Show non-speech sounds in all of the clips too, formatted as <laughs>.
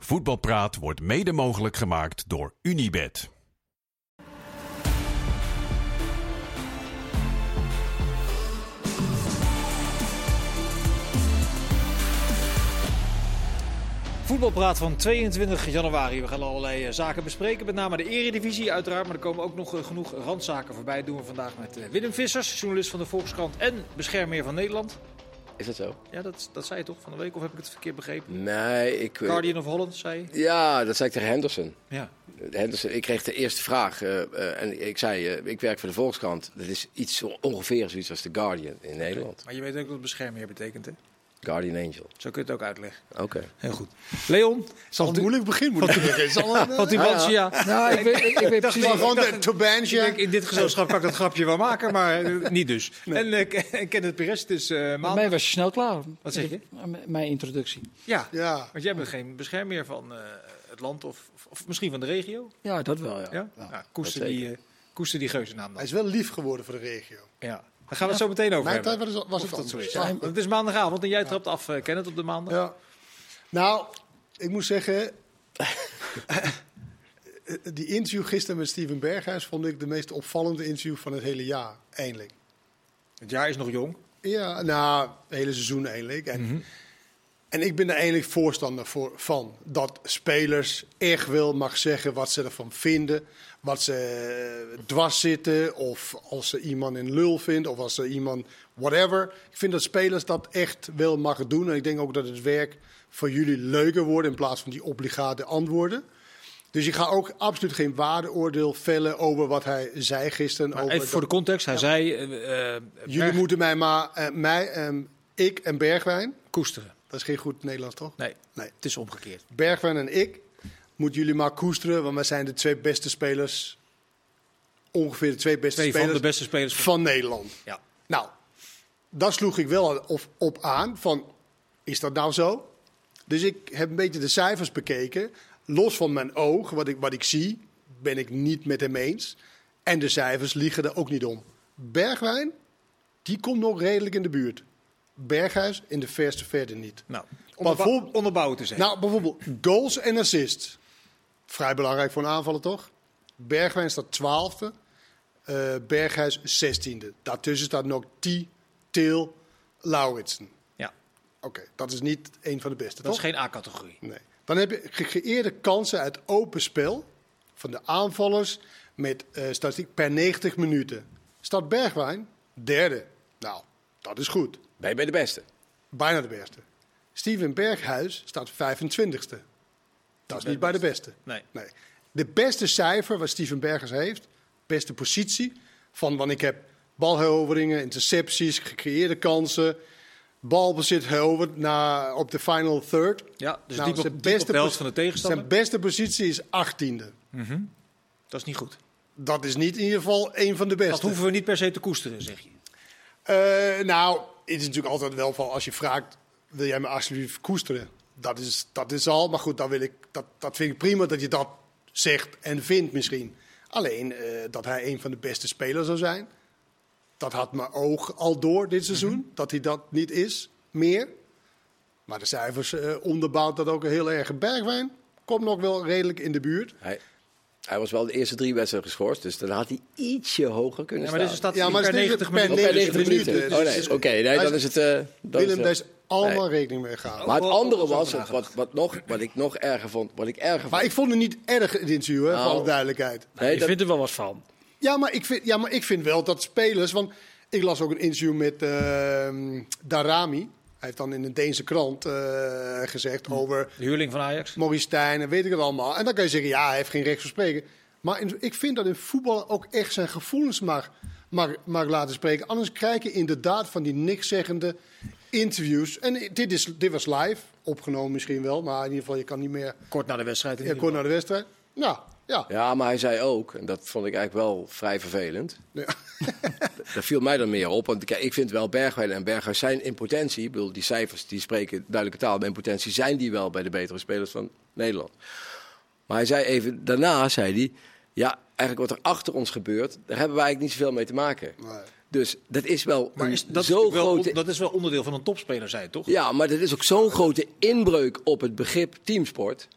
Voetbalpraat wordt mede mogelijk gemaakt door Unibed. Voetbalpraat van 22 januari. We gaan allerlei eh, zaken bespreken, met name de eredivisie uiteraard. Maar er komen ook nog eh, genoeg randzaken voorbij. Dat doen we vandaag met eh, Willem Vissers, journalist van de Volkskrant en beschermheer van Nederland. Is dat zo? Ja, dat, dat zei je toch van de week, of heb ik het verkeerd begrepen? Nee, ik... eh, Guardian of Holland, zei je? Ja, dat zei ik tegen Henderson. Ja. Henderson ik kreeg de eerste vraag eh, eh, en ik zei, ik werk voor de Volkskrant. Dat is iets zo ongeveer zoiets als The Guardian in Nederland. Maar je weet ook wat beschermheer betekent, hè? Guardian Angel. Zo kun je het ook uitleggen. Oké. Heel goed. Leon? zal een moeilijk begin. Het zal een, Van die Bansia. Nou, ik weet, ik, ik weet precies ik dacht- de Ik Tubantia. in dit gezelschap kan ik dat grapje wel maken, maar eh, <laughs> niet dus. En uh, Kenneth het is eh Bij maandag. mij was je snel klaar. Wat zeg je? M- Mijn introductie. Ja, Ja. want jij bent geen beschermheer van eh, het land of, of, misschien van de regio. Ja, dat wel, ja. Ja? Nou, koester, die, eh, koester die geuzennaam dan. Hij is wel lief geworden voor de regio. Ja. Daar gaan we het zo meteen over Mijn hebben. tijd was, het dat zo anders. is. Ja. Want het is maandagavond en jij trapt af, uh, Kenneth, op de maandag. Ja. Nou, ik moet zeggen... <laughs> die interview gisteren met Steven Berghuis vond ik de meest opvallende interview van het hele jaar. Eindelijk. Het jaar is nog jong. Ja, nou, het hele seizoen eigenlijk. En, en ik ben er eigenlijk voorstander voor, van. Dat spelers echt wel mag zeggen wat ze ervan vinden. Wat ze eh, dwars zitten. Of als ze iemand een lul vindt. Of als ze iemand whatever. Ik vind dat spelers dat echt wel mag doen. En ik denk ook dat het werk voor jullie leuker wordt. In plaats van die obligate antwoorden. Dus je gaat ook absoluut geen waardeoordeel vellen over wat hij zei gisteren. Maar over even voor de context. Hij zei, eh, eh, Jullie moeten mij maar, mij, ehm, ik en Bergwijn, koesteren. Dat is geen goed Nederlands toch? Nee, Nee. het is omgekeerd. Bergwijn en ik moeten jullie maar koesteren, want wij zijn de twee beste spelers, ongeveer de twee beste Twee van spelers de beste spelers van... van Nederland. Ja. Nou, daar sloeg ik wel op, op aan van, is dat nou zo? Dus ik heb een beetje de cijfers bekeken. Los van mijn oog, wat ik, wat ik zie, ben ik niet met hem eens. En de cijfers liegen er ook niet om. Bergwijn, die komt nog redelijk in de buurt. Berghuis in de verste verte niet. Nou, onderbou- onderbouwen te zeggen. Nou, bijvoorbeeld goals en assists. Vrij belangrijk voor een aanvaller, toch? Bergwijn staat twaalfde. eh Berghuis zestiende. Daartussen staat nog T. Til Lauritsen. ja, Oké, dat is niet een van de beste, dat is geen A-categorie. Nee. Dan heb je gecreëerde kansen uit open spel van de aanvallers met eh, statistiek per 90 minuten. Staat Bergwijn derde. Nou, dat is goed. Ben je bij de beste? Bijna de beste. Steven Berghuis staat 25ste. Dat is niet bij de beste. Nee. Nee. De beste cijfer wat Steven Berghuis heeft, beste positie, van want ik heb balheroveringen, intercepties, gecreëerde kansen, balbezit heroverd naar op de final third. Ja, dus Nou, diep op, zijn diep beste op de helft van de tegenstander. Zijn beste positie is 18e. Dat is niet goed. Dat is niet in ieder geval een van de beste. Dat hoeven we niet per se te koesteren, zeg je. Eh, nou, het is natuurlijk altijd wel van als je vraagt: wil jij me alsjeblieft koesteren? Dat is, dat is al, maar goed, dan wil ik, dat, dat vind ik prima dat je dat zegt en vindt misschien. Alleen eh, dat hij een van de beste spelers zou zijn, dat had mijn oog al door dit seizoen. Dat hij dat niet is, meer. Maar de cijfers eh onderbouwt dat ook heel erg. Bergwijn komt nog wel redelijk in de buurt. Hij, hij was wel de eerste drie wedstrijden geschorst, dus dan had hij ietsje hoger kunnen Ja, maar deze staan. staat Ja, maar per het is 90 per minuten. Oh, per 90 90 minuten. minuten. Oh Dus nee, het oké, nee, dan is- het... eh, dan Willem, daar het- is allemaal Nee. rekening mee gehouden. Maar het andere was, nagedacht. wat, wat, nog, wat ik nog erger vond, wat ik erger vond. Maar ik vond het niet erg, dit interview, hè, voor Nou. alle duidelijkheid. Nee, Je dat- vindt er wel wat van. Ja maar, ik vind, ja, maar ik vind wel dat spelers. Want ik las ook een interview met ehm, Darami. Hij heeft dan in een Deense krant eh, gezegd over De huurling van Ajax. Maurice Stijn en weet ik het allemaal. En dan kan je zeggen, ja, hij heeft geen recht van spreken. Maar in- ik vind dat in voetbal ook echt zijn gevoelens mag, mag, mag laten spreken. Anders krijg je inderdaad van die nikszeggende interviews. En dit, is, dit was live, opgenomen misschien wel. Maar in ieder geval, je kan niet meer Kort na de wedstrijd. ja, kort naar de wedstrijd. Nou, ja. Ja, maar hij zei ook, en dat vond ik eigenlijk wel vrij vervelend. Ja. <laughs> Daar viel mij dan meer op. Want kijk, ik vind wel Bergwijn en Berghuis zijn in potentie. Ik bedoel, die cijfers die spreken duidelijke taal. Maar in potentie zijn die wel bij de betere spelers van Nederland. Maar hij zei even, daarna zei hij... Ja, eigenlijk wat er achter ons gebeurt, daar hebben wij eigenlijk niet zoveel mee te maken. Nee. Dus dat is wel Maar is, dat, is zo natuurlijk wel, grote... on- dat is wel onderdeel van een topspeler, zei je toch? Ja, maar dat is ook zo'n grote inbreuk op het begrip teamsport.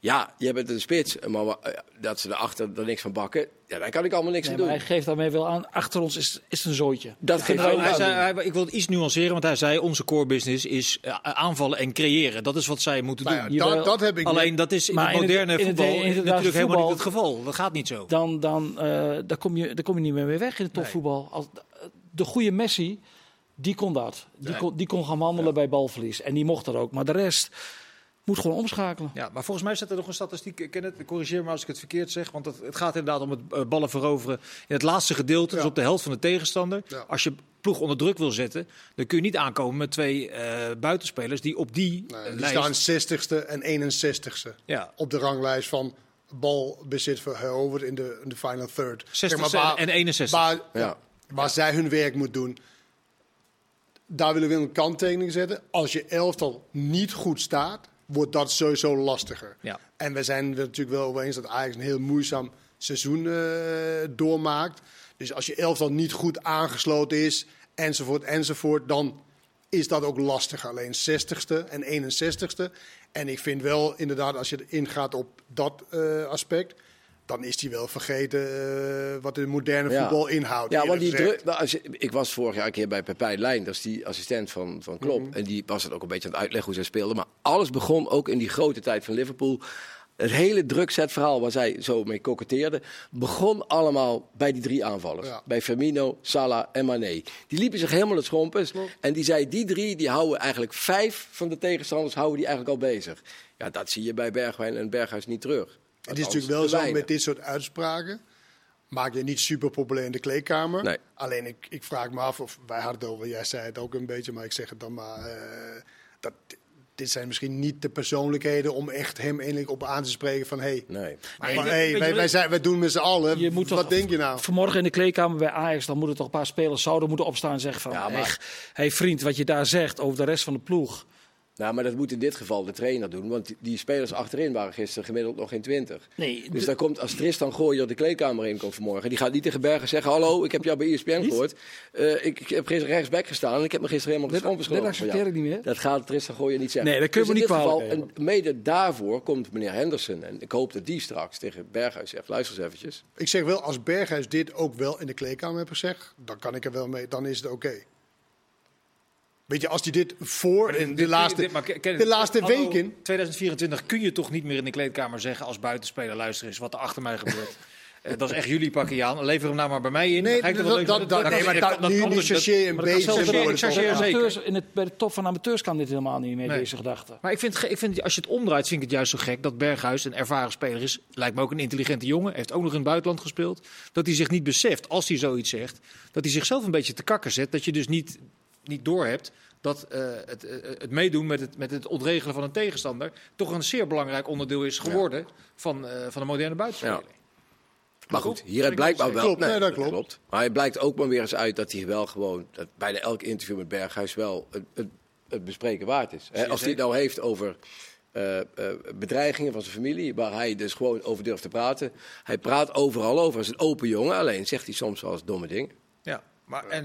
Ja, je bent een spits, maar eh, dat ze erachter er niks van bakken, ja, daar kan ik allemaal niks Nee, aan maar doen. hij geeft daarmee wel aan, achter ons is, is een zooitje. Dat geeft Nou, hij zei, hij- ik wil het iets nuanceren, want hij zei onze core business is eh, aanvallen en creëren. Dat is wat zij moeten Nou doen. ja, dat, dat heb ik Alleen dat is in Maar het in het- moderne in het- voetbal in het natuurlijk helemaal niet het geval. Dat gaat niet zo. Dan, dan, eh, daar, kom je, daar kom je niet meer mee weg in het topvoetbal. Als, de goede Messi, die kon dat. Die, kon, die kon gaan wandelen bij balverlies. En die mocht dat ook. Maar de rest moet gewoon omschakelen. Ja, maar volgens mij staat er nog een statistiek. Ik ken het, corrigeer me als ik het verkeerd zeg. Want het, het gaat inderdaad om het eh, ballen veroveren in het laatste gedeelte. Dus op de helft van de tegenstander. Ja. Als je ploeg onder druk wil zetten, dan kun je niet aankomen met twee eh, buitenspelers die op die Nee, eh, die lijst... staan 60ste en 61ste Ja. op de ranglijst van balbezit veroverd in de, in de final third. 60 waar- en 61. Waar, Ja. waar zij hun werk moet doen. Daar willen we een kanttekening zetten. Als je elftal niet goed staat, wordt dat sowieso lastiger. Ja. En we zijn er natuurlijk wel over eens dat Ajax een heel moeizaam seizoen eh, doormaakt. Dus als je elftal niet goed aangesloten is, enzovoort, enzovoort, dan is dat ook lastig. Alleen 60ste en 61ste. En ik vind wel inderdaad, als je ingaat op dat eh, aspect, dan is hij wel vergeten eh, wat de moderne Ja. voetbal inhoudt. Ja, want die druk. nou, als je- ik was vorig jaar een keer bij Pepijn Lijn, dat is die assistent van, van Klopp. Mhm. En die was het ook een beetje aan het uitleggen hoe zij speelden. Maar alles begon ook in die grote tijd van Liverpool. Het hele drukzetverhaal waar zij zo mee koketteerden, begon allemaal bij die drie aanvallers. Ja. Bij Firmino, Salah en Mané. Die liepen zich helemaal het schompens. En die zei, die drie die houden eigenlijk vijf van de tegenstanders houden die eigenlijk al bezig. Ja, dat zie je bij Bergwijn en Berghuis niet terug. Het is natuurlijk wel zo met dit soort uitspraken. Maak je niet super populair in de kleedkamer. Nee. Alleen ik, ik vraag me af, of wij hadden het over, jij zei het ook een beetje, maar ik zeg het dan maar. eh, dat, dit zijn misschien niet de persoonlijkheden om echt hem eindelijk op aan te spreken van hé. Nee. Hey, Maar maar weet- hey, wij, wij, zijn, wij doen met z'n allen. Je moet Wat toch- denk je nou? Vanmorgen in de kleedkamer bij Ajax, dan moeten toch een paar spelers zouden moeten opstaan en zeggen van... Ja, maar- "Echt, hey vriend, wat je daar zegt over de rest van de ploeg. Nou, maar dat moet in dit geval de trainer doen. Want die, spelers achterin waren gisteren gemiddeld nog geen 20. Nee, Dus de- daar komt, als Tristan Gooier de kleedkamer in komt vanmorgen. Die gaat niet tegen Bergen zeggen: Hallo, ik heb jou bij ESPN gehoord. Eh, ik, ik heb gisteren rechtsback gestaan en ik heb me gisteren helemaal Dit- geschompens dit gelopen van accepteer ik niet meer. Dat gaat Tristan Gooier niet zeggen. Nee, dat kun je dus in niet dit geval, kwalijk en mede daarvoor komt meneer Henderson. En ik hoop dat die straks tegen Berghuis zegt: Luister eens eventjes. Ik zeg wel, als Berghuis dit ook wel in de kleedkamer heeft gezegd, dan kan ik er wel mee, dan is het oké. Weet je, als hij dit voor in de Dit- laatste, dit- maar ken- ken- de laatste weken. 2024 kun je toch niet meer in de kleedkamer zeggen als buitenspeler luister eens wat er achter mij gebeurt. <laughs> Eh, dat is echt jullie pakje aan. Lever hem nou maar bij mij in. Nee, dat, dat, dat, dan- nee, maar dat, nu, je een dat beetje. in het, bij de top van amateurs kan dit helemaal niet mee, Nee. deze gedachte. Maar ik vind, ik vind, als je het omdraait, vind ik het juist zo gek dat Berghuis een ervaren speler is. Lijkt me ook een intelligente jongen. Heeft ook nog in het buitenland gespeeld. Dat hij zich niet beseft, als hij zoiets zegt, dat hij zichzelf een beetje te kakken zet. Dat je dus niet, niet doorhebt dat eh, het, eh, het meedoen met het, met het ontregelen van een tegenstander toch een zeer belangrijk onderdeel is geworden van, eh, van de moderne buitenspeler. Ja. Maar goed, Klopt. hieruit blijkt maar wel. Klopt, nee, dat klopt. Maar het blijkt ook maar weer eens uit dat hij wel gewoon, dat bijna elk interview met Berghuis wel het, het, het bespreken waard is. Als hij het nou heeft over eh, eh, bedreigingen van zijn familie, waar hij dus gewoon over durft te praten. Hij praat overal over, hij is een open jongen, alleen zegt hij soms wel eens domme dingen. Ja, maar en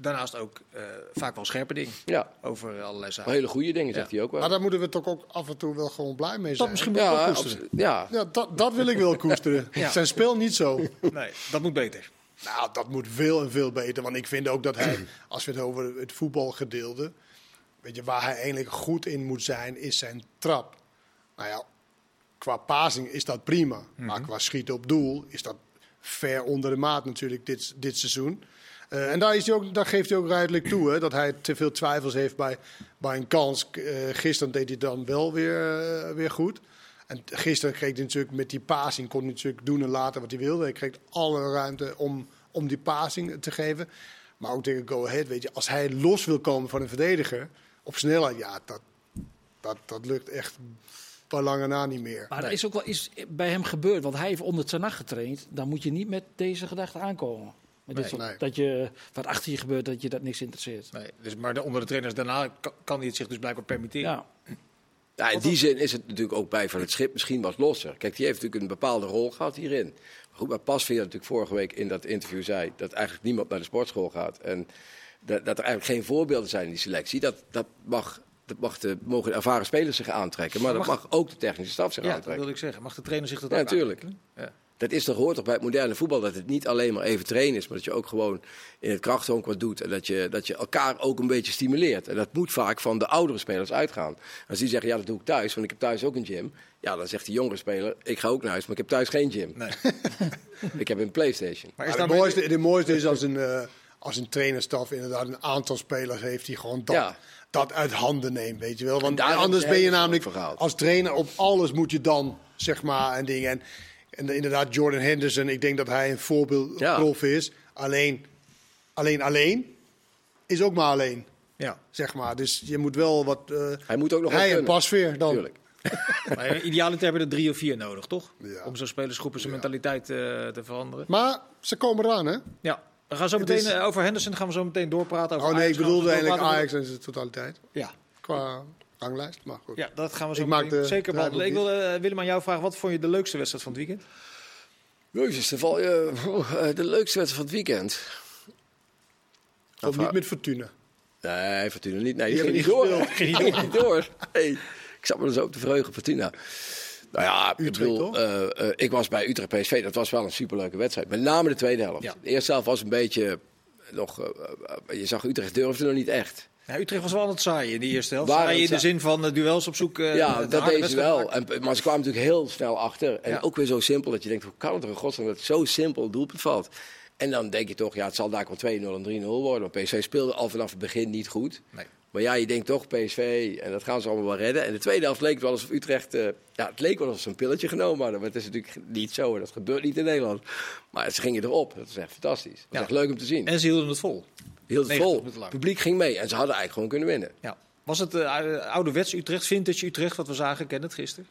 daarnaast ook eh, vaak wel scherpe dingen Ja, over allerlei maar zaken. hele goede dingen zegt Ja. hij ook wel. Maar daar moeten we toch ook af en toe wel gewoon blij mee Dat zijn. misschien moet ik ook ja, koesteren. ja, Ja, dat, dat wil ik wel koesteren. <laughs> Ja. Zijn spel niet zo. Nee, dat moet beter. Nou, dat moet veel en veel beter. Want ik vind ook dat hij, <clears throat> als we het over het voetbalgedeelte. Weet je, waar hij eigenlijk goed in moet zijn, is zijn trap. Nou ja, qua passing is dat prima. Maar qua schieten op doel is dat ver onder de maat natuurlijk dit, dit seizoen. Eh, en daar, is hij ook, daar geeft hij ook ruidelijk toe, hè, dat hij te veel twijfels heeft bij, bij een kans. Eh, gisteren deed hij dan wel weer, eh, weer goed. En gisteren kreeg hij natuurlijk met die passing, kon hij natuurlijk doen en laten wat hij wilde. Hij kreeg alle ruimte om, om die passing te geven. Maar ook tegen Go Ahead, weet je, als hij los wil komen van een verdediger op snelheid, ja, dat, dat, dat lukt echt bij lange na niet meer. Maar er is ook wel iets bij hem gebeurd, want hij heeft onder ten nacht getraind. Dan moet je niet met deze gedachte aankomen. Met dit Nee, soort- nee. Dat je, wat achter je gebeurt, dat je dat niks interesseert. Nee, dus, maar de, onder de trainers daarna kan, kan hij het zich dus blijkbaar permitteren. Ja. Ja, in die zin is het natuurlijk ook bij Van het Schip misschien wat losser. Kijk, die heeft natuurlijk een bepaalde rol gehad hierin. Maar goed, maar Pasveer natuurlijk vorige week in dat interview zei... dat eigenlijk niemand naar de sportschool gaat. En dat, dat er eigenlijk geen voorbeelden zijn in die selectie. Dat, dat mag Dat mag de, mogen de ervaren spelers zich aantrekken. Maar dat mag ook de technische staf zich Ja, dat aantrekken. wilde ik zeggen. Mag de trainer zich dat Ja, ook natuurlijk. aantrekken? Ja. Dat is toch hoort toch bij het moderne voetbal dat het niet alleen maar even trainen is, maar dat je ook gewoon in het krachthonk wat doet en dat je, dat je elkaar ook een beetje stimuleert. En dat moet vaak van de oudere spelers uitgaan. Als die zeggen ja dat doe ik thuis, want ik heb thuis ook een gym. Ja, dan zegt die jongere speler ik ga ook naar huis, maar ik heb thuis geen gym. Nee. <laughs> Ik heb een PlayStation. Maar is Maar het, mooiste, het mooiste is als een, eh als een trainerstaf inderdaad een aantal spelers heeft die gewoon dat, Ja. dat uit handen neemt, weet je wel. Want anders ben je namelijk als trainer op alles moet je dan zeg maar en dingen. En, en inderdaad Jordan Henderson, ik denk dat hij een voorbeeld Ja. prof is. Alleen, alleen, alleen is ook maar alleen, Ja. zeg maar. Dus je moet wel wat. eh Hij moet ook nog hij en. Pasveer dan. Tuurlijk. <laughs> Maar idealiter hebben er drie of vier nodig, toch? Ja. Om zo'n spelersgroepen zijn mentaliteit eh, te veranderen. Maar ze komen eraan, hè? Ja. We gaan zo meteen is- eh, over Henderson gaan we zo meteen doorpraten. Over Oh nee, Ajax ik bedoelde eigenlijk. Ajax in zijn totaliteit. Ja. Qua ranglijst, maar goed. ja, dat gaan we zo Ik maak de zeker behandelen. Ik wil eh, Willem aan jou vragen, wat vond je de leukste wedstrijd van het weekend? Jezus, dan val je, eh, de leukste wedstrijd van het weekend. Of niet met Fortuna. Nee, Fortuna niet. Nee, die, Die ging niet door. <laughs> Ging niet, door. <laughs> Nee, ik zat me er zo op te verheugen, Fortuna. Nou ja, ik bedoel, toch? eh, eh, ik was bij Utrecht PSV. Dat was wel een superleuke wedstrijd. Met name de tweede helft. Ja. De eerste helft was een beetje nog. eh, eh, je zag Utrecht durfde nog niet echt. Ja, Utrecht was wel aan het zaaien in de eerste helft. Zaaien in de zin van eh, duels op zoek. eh, ja, dat deed ze wel. En, maar ze kwamen natuurlijk heel snel achter. En Ja. ook weer zo simpel dat je denkt: hoe kan het er in godsnaam dat het zo simpel doelpunt valt? En dan denk je toch, ja, het zal daar wel 2-0 en 3-0 worden. Want PSV speelde al vanaf het begin niet goed. Nee. Maar ja, je denkt toch PSV en dat gaan ze allemaal wel redden. En de tweede helft leek het wel alsof Utrecht... eh, ja, het leek wel alsof ze een pilletje genomen hadden. Maar het is natuurlijk niet zo. Dat gebeurt niet in Nederland. Maar ze gingen erop. Dat is echt fantastisch. Dat is Ja. echt leuk om te zien. En ze hielden het vol. Hield het 90 vol. Het publiek ging mee. En ze hadden eigenlijk gewoon kunnen winnen. Ja. Was het uh, ouderwets Utrecht, vintage Utrecht, wat we zagen, ken het gisteren?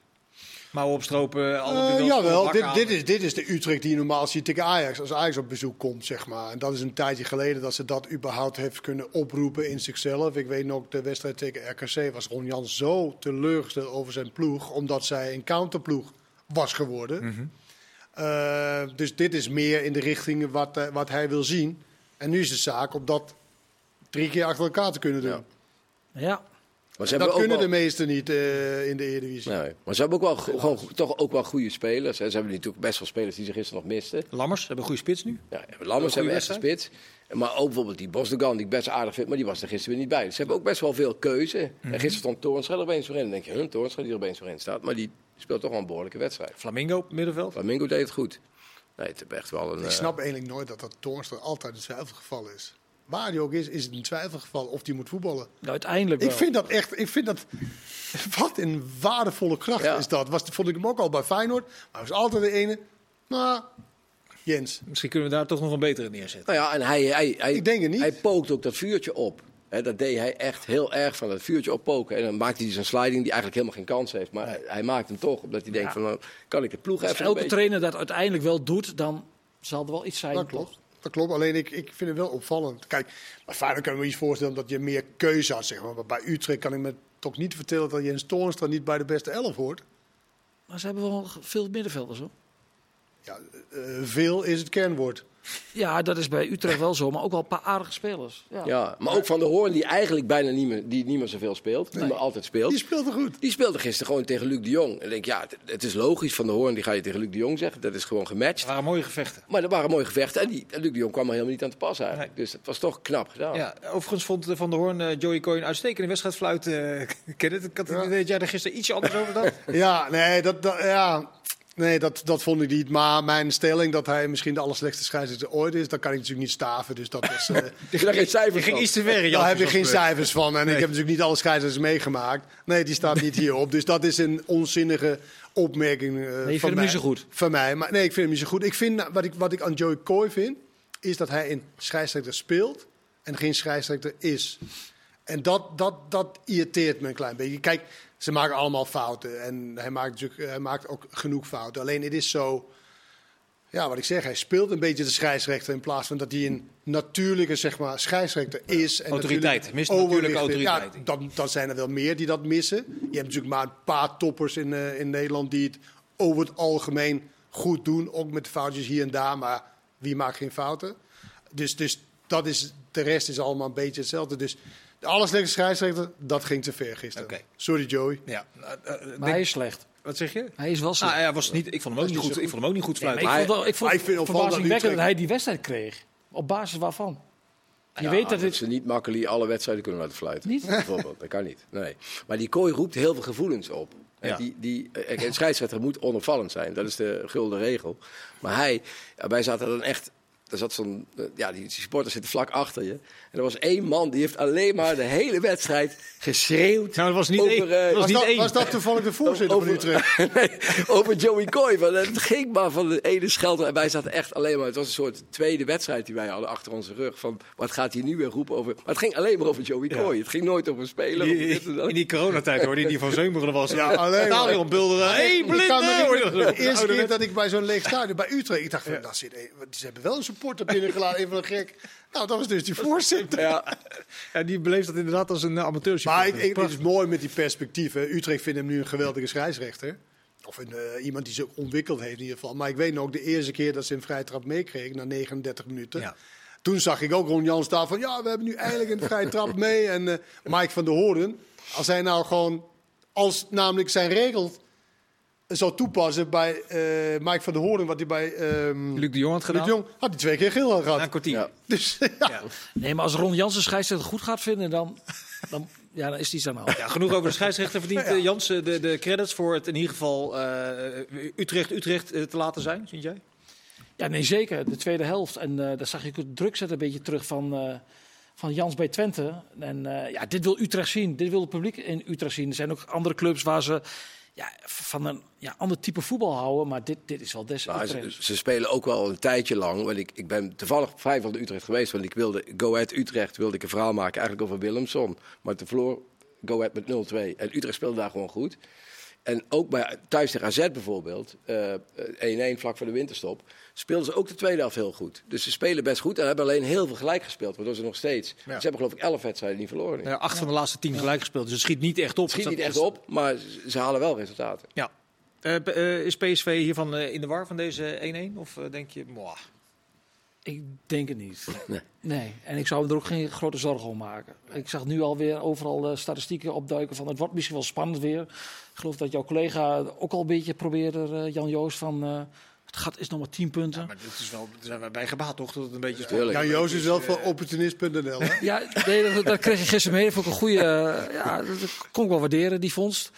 Mouwen opstropen, alle Eh, jawel, vol bak dit, dit, is, dit is de Utrecht die je normaal ziet tegen Ajax. Als Ajax op bezoek komt, zeg maar. En dat is een tijdje geleden dat ze dat überhaupt heeft kunnen oproepen in zichzelf. Ik weet nog, de wedstrijd tegen RKC was Ron Jans zo teleurgesteld over zijn ploeg. Omdat zij een counterploeg was geworden. Mhm. Eh, dus dit is meer in de richting wat, eh, wat hij wil zien. En nu is de zaak om dat drie keer achter elkaar te kunnen doen. Ja. Ja, Maar ze Dat hebben ook kunnen wel- de meesten niet eh, in de Eredivisie. Nee, maar ze hebben ook wel, gewoon, toch ook wel goede spelers. hè. Ze hebben natuurlijk best wel spelers die ze gisteren nog misten. Lammers hebben een goede spits nu. Ja, Lammers hebben echt een spits. Maar ook bijvoorbeeld die Bosdogan, die ik best aardig vind, maar die was er gisteren weer niet bij. Dus ze hebben ook best wel veel keuze. En gisteren stond Toornstra er opeens voor in. Dan denk je, huh, Toornstra die er opeens voor in staat. Maar die speelt toch wel een behoorlijke wedstrijd. Flamingo op het middenveld. Flamingo deed het goed. Nee, het is echt wel een... Ik eh, snap eigenlijk nooit dat dat Toornstra altijd een twijfelgeval is. Ook is, is het een twijfelgeval of die moet voetballen. nou, uiteindelijk Ik wel. vind dat echt, ik vind dat, wat een waardevolle kracht Ja. is dat. Was, vond ik hem ook al bij Feyenoord, maar hij was altijd de ene. Nou, Jens. Misschien kunnen we daar toch nog een betere neerzetten. Nou ja, en hij, hij, hij, Ik denk het niet. hij pookt ook dat vuurtje op. Hè, dat deed hij echt heel erg van, dat vuurtje oppoken. En dan maakt hij zo'n sliding die eigenlijk helemaal geen kans heeft. Maar hij maakt hem toch, omdat hij denkt van, nou, kan ik de ploeg Als even een elke beetje... trainer dat uiteindelijk wel doet, dan zal er wel iets zijn. Dat klopt. Dat klopt, alleen ik, ik vind het wel opvallend. Kijk, bij Feyenoord kan me iets voorstellen dat je meer keuze had. Zeg maar. maar bij Utrecht kan ik me toch niet vertellen dat Jens Toornstra niet bij de beste elf hoort. Maar ze hebben wel veel middenvelders hoor. Ja, eh, veel is het kernwoord. Ja, dat is bij Utrecht wel zo, maar ook wel een paar aardige spelers. Ja. Ja, maar ook Van der Hoorn, die eigenlijk bijna niet meer, die niet meer zoveel speelt. Die maar altijd speelt. Die speelt er goed. Die speelde gisteren gewoon tegen Luc de Jong. En ik denk, ja, het, het is logisch. Van der Hoorn, die ga je tegen Luc de Jong zeggen. Dat is gewoon gematcht. Het waren mooie gevechten. Maar er waren mooie gevechten. En, die, en Luc de Jong kwam er helemaal niet aan te pas eigenlijk. Dus het was toch knap gedaan. Ja, overigens vond Van der Hoorn eh, Joey Coy een uitstekende wedstrijd fluiten. Uh, <laughs> ken het? Ik had het dat jij er gisteren ietsje anders over dacht. Ja, nee, dat, dat, ja, nee dat, dat vond ik niet. Maar mijn stelling dat hij misschien de allerslechtste scheidsrechter ooit is, dat kan ik natuurlijk niet staven. Dus dat was, <laughs> eh, Ik heb daar geen Je cijfers ging van. iets te ver daar heb je geen cijfer. cijfers van. En ik heb natuurlijk niet alle scheidsrechters meegemaakt. Nee, die staat niet hierop. Dus dat is een onzinnige opmerking eh, van vindt hem mij. niet zo goed? Van mij. Maar nee, ik vind hem niet zo goed. Ik vind, wat, ik, wat ik aan Joey Coy vind, is dat hij een scheidsrechter speelt en geen scheidsrechter is. En dat, dat, dat irriteert me een klein beetje. Kijk, ze maken allemaal fouten. En hij maakt, natuurlijk, hij maakt ook genoeg fouten. Alleen het is zo... Ja, wat ik zeg, hij speelt een beetje de scheidsrechter... in plaats van dat hij een natuurlijke zeg maar, scheidsrechter is. En Autoriteit, mist natuurlijke autoriteit. Ja, dan, dan zijn er wel meer die dat missen. Je hebt natuurlijk maar een paar toppers in, eh, in Nederland... die het over het algemeen goed doen. Ook met foutjes hier en daar, maar wie maakt geen fouten? Dus, dus dat is, de rest is allemaal een beetje hetzelfde. Dus De allerslechtste scheidsrechter, dat ging te ver gisteren. Oké. Sorry Joey. Ja. eh, eh, Maar hij is slecht. Wat zeg je? Hij is wel slecht. Ah, ja, was niet, ik vond hem ook niet goed. Ik vond hem ook niet goed fluiten. ik vond, wel, ik vond ik vind dat verbazingwekkend dat Utrecht- hij die wedstrijd kreeg. Op basis waarvan? Je Ja, weet dat dat ze niet makkelijk alle wedstrijden kunnen laten fluiten. Niet? Bijvoorbeeld, dat kan niet. Nee. Maar die kooi roept heel veel gevoelens op. Ja. Die, die, een scheidsrechter moet onopvallend zijn. Dat is de gulden regel. Maar hij, wij zaten dan echt... Er zat zo'n, eh, ja, die, die supporters zitten vlak achter je. En er was één man die heeft alleen maar de hele wedstrijd geschreeuwd. Nou, dat was niet over, één. eh, Dat was Was niet dat, één. was dat toevallig de voorzitter van Utrecht? <laughs> nee, over Joey Coy. Want het ging maar van de ene schelter. En wij zaten echt alleen maar... Het was een soort tweede wedstrijd die wij hadden achter onze rug. Van, wat gaat hij nu weer roepen over... Maar het ging alleen maar over Joey Coy. Het ging nooit over een speler. of dit en dat. In die coronatijd hoorde je die van Zeumeren was. Ja, alleen op bulderen. Hé, hey, Ik blinde! kan me hoorde je herinneren, dat de zo? eerste keer dat ik bij zo'n leeg stadion bij Utrecht, ik dacht van, daar zit, ze hebben wel een supporter binnengelaten, even een gek. Nou, dat was dus die voorzitter. Ja, Ja, die beleeft dat inderdaad als een amateur. Maar ik, ik, het is mooi met die perspectieven. Utrecht vindt hem nu een geweldige scheidsrechter. Of een, eh, iemand die zich ontwikkeld heeft in ieder geval. Maar ik weet nog, de eerste keer dat ze een vrije trap meekregen, na 39 minuten. Ja. Toen zag ik ook Ron Jans daar van, ja, we hebben nu eindelijk een vrije trap mee. En eh, Mike van der Hoorn, als hij nou gewoon, als namelijk zijn regel zou toepassen bij eh, Mike van der Hoorn, wat hij bij ehm Luc de Jong had Luc gedaan. de Jong, had hij twee keer geel gehad. Na een kwartier. Ja. <laughs> Dus ja. Ja. Nee, maar als Ron Jansen scheidsrechter goed gaat vinden, dan, dan, ja, dan is die aan de hand. Ja, genoeg over de scheidsrechter verdient <laughs> Jans eh, de, de credits voor het in ieder geval eh, Utrecht-Utrecht eh, te laten zijn, vind jij? Ja, nee, zeker. De tweede helft. En eh daar zag je het druk zetten een beetje terug van, eh, van Jans bij Twente. En eh, ja, dit wil Utrecht zien. Dit wil het publiek in Utrecht zien. Er zijn ook andere clubs waar ze ja, van een ja, ander type voetbal houden. Maar dit, dit is wel des Maar ze, ze spelen ook wel een tijdje lang. Want ik, ik ben toevallig vijf van de Utrecht geweest. Want ik wilde Go Ahead Utrecht wilde ik een verhaal maken eigenlijk over Willemson. Maar te verloor Go Ahead met 0-2. En Utrecht speelde daar gewoon goed. En ook bij thuis tegen AZ bijvoorbeeld, eh, 1-1 vlak voor de winterstop, speelden ze ook de tweede helft heel goed. Dus ze spelen best goed en hebben alleen heel veel gelijk gespeeld, waardoor ze nog steeds... Ze hebben geloof ik 11 wedstrijden niet verloren. Ja, acht van de laatste tien gelijk gespeeld, dus het schiet niet echt op. Het schiet niet echt op, maar ze- halen wel resultaten. Ja. Eh, eh, is PSV hiervan eh, in de war van deze 1-1? Of eh, denk je, mwah. Ik denk het niet. Nee. Nee. En ik zou me er ook geen grote zorgen om maken. Ik zag nu alweer overal eh, statistieken opduiken van het wordt misschien wel spannend weer. Ik geloof dat jouw collega ook al een beetje probeerde, eh, Jan Joost, van eh, het gat is nog maar 10 punten. Maar dit is wel, daar zijn wij bij gebaat toch, dat het een beetje... Tuurlijk. Jan Joos is wel van opportunist.nl. hè? Ja, nee, dat, dat kreeg je gisteren mee. Dat vond ik een goede. eh, ja, dat, kon ik wel waarderen, die vondst.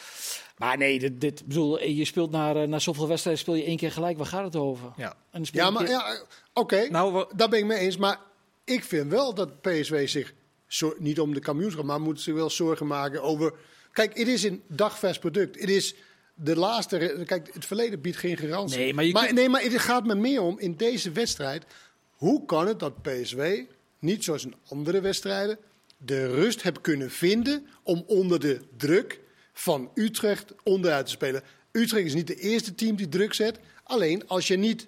Maar nee, dit, bedoel, je speelt naar, naar zoveel wedstrijden, speel je één keer gelijk. Waar gaat het over? Ja. En dan Ja, maar keer- ja, oké, Nou, daar ben ik mee eens. Maar ik vind wel dat PSV zich, zo- niet om de kampioenschap, maar moet zich wel zorgen maken over... Kijk, het is een dagvers product. Het is de laatste... Kijk, het verleden biedt geen garantie. Nee, maar je kunt- nee, maar het gaat me meer om, in deze wedstrijd... Hoe kan het dat PSV, niet zoals in andere wedstrijden... de rust heeft kunnen vinden om onder de druk van Utrecht onderuit te spelen. Utrecht is niet de eerste team die druk zet. Alleen als je niet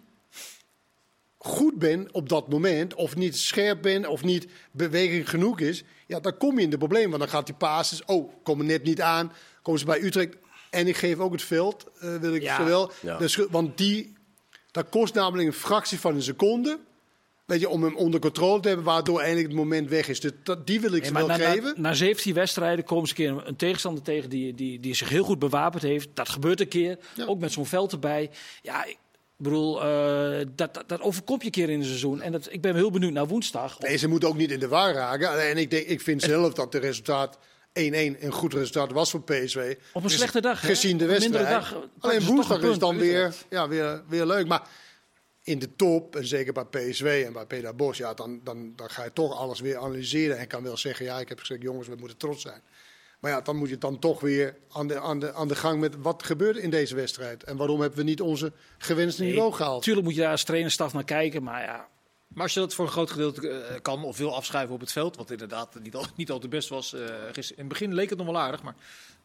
goed bent op dat moment, of niet scherp bent, of niet beweging genoeg is, ja, dan kom je in de problemen. Want dan gaat die passes, oh, komen net niet aan, komen ze bij Utrecht. En ik geef ook het veld, eh, wil ik Ja. zowel. Ja. schuld- want die, dat kost namelijk een fractie van een seconde. Weet je, om hem onder controle te hebben, waardoor eindelijk het moment weg is. Dus dat, die wil ik ze wel na, na, geven. na 17 wedstrijden komen ze een keer een tegenstander tegen die, die, die zich heel goed bewapend heeft. Dat gebeurt een keer. Ja. Ook met zo'n veld erbij. Ja, ik bedoel, eh, dat, dat, dat overkomt je een keer in een seizoen. En dat, ik ben heel benieuwd naar woensdag. Nee, ze moeten ook niet in de war raken. En ik, denk, ik vind zelf dat de resultaat 1-1 een goed resultaat was voor PSV. Op een slechte dag, hè? Gezien de wedstrijd. dag, Alleen woensdag is dan weer, ja, weer, weer leuk. Maar in de top, en zeker bij PSV en bij Peter Bos, ja, dan, dan, dan ga je toch alles weer analyseren. En kan wel zeggen, ja, ik heb gezegd, jongens, we moeten trots zijn. Maar ja, dan moet je dan toch weer aan de, aan de, aan de gang met wat gebeurde in deze wedstrijd. En waarom hebben we niet onze gewenste niveau gehaald? Natuurlijk moet je daar als trainerstaf naar kijken. Maar ja, Maar als je dat voor een groot gedeelte eh, kan of wil afschuiven op het veld, wat inderdaad niet al, niet al te best was. eh, gisteren- in het begin leek het nog wel aardig, maar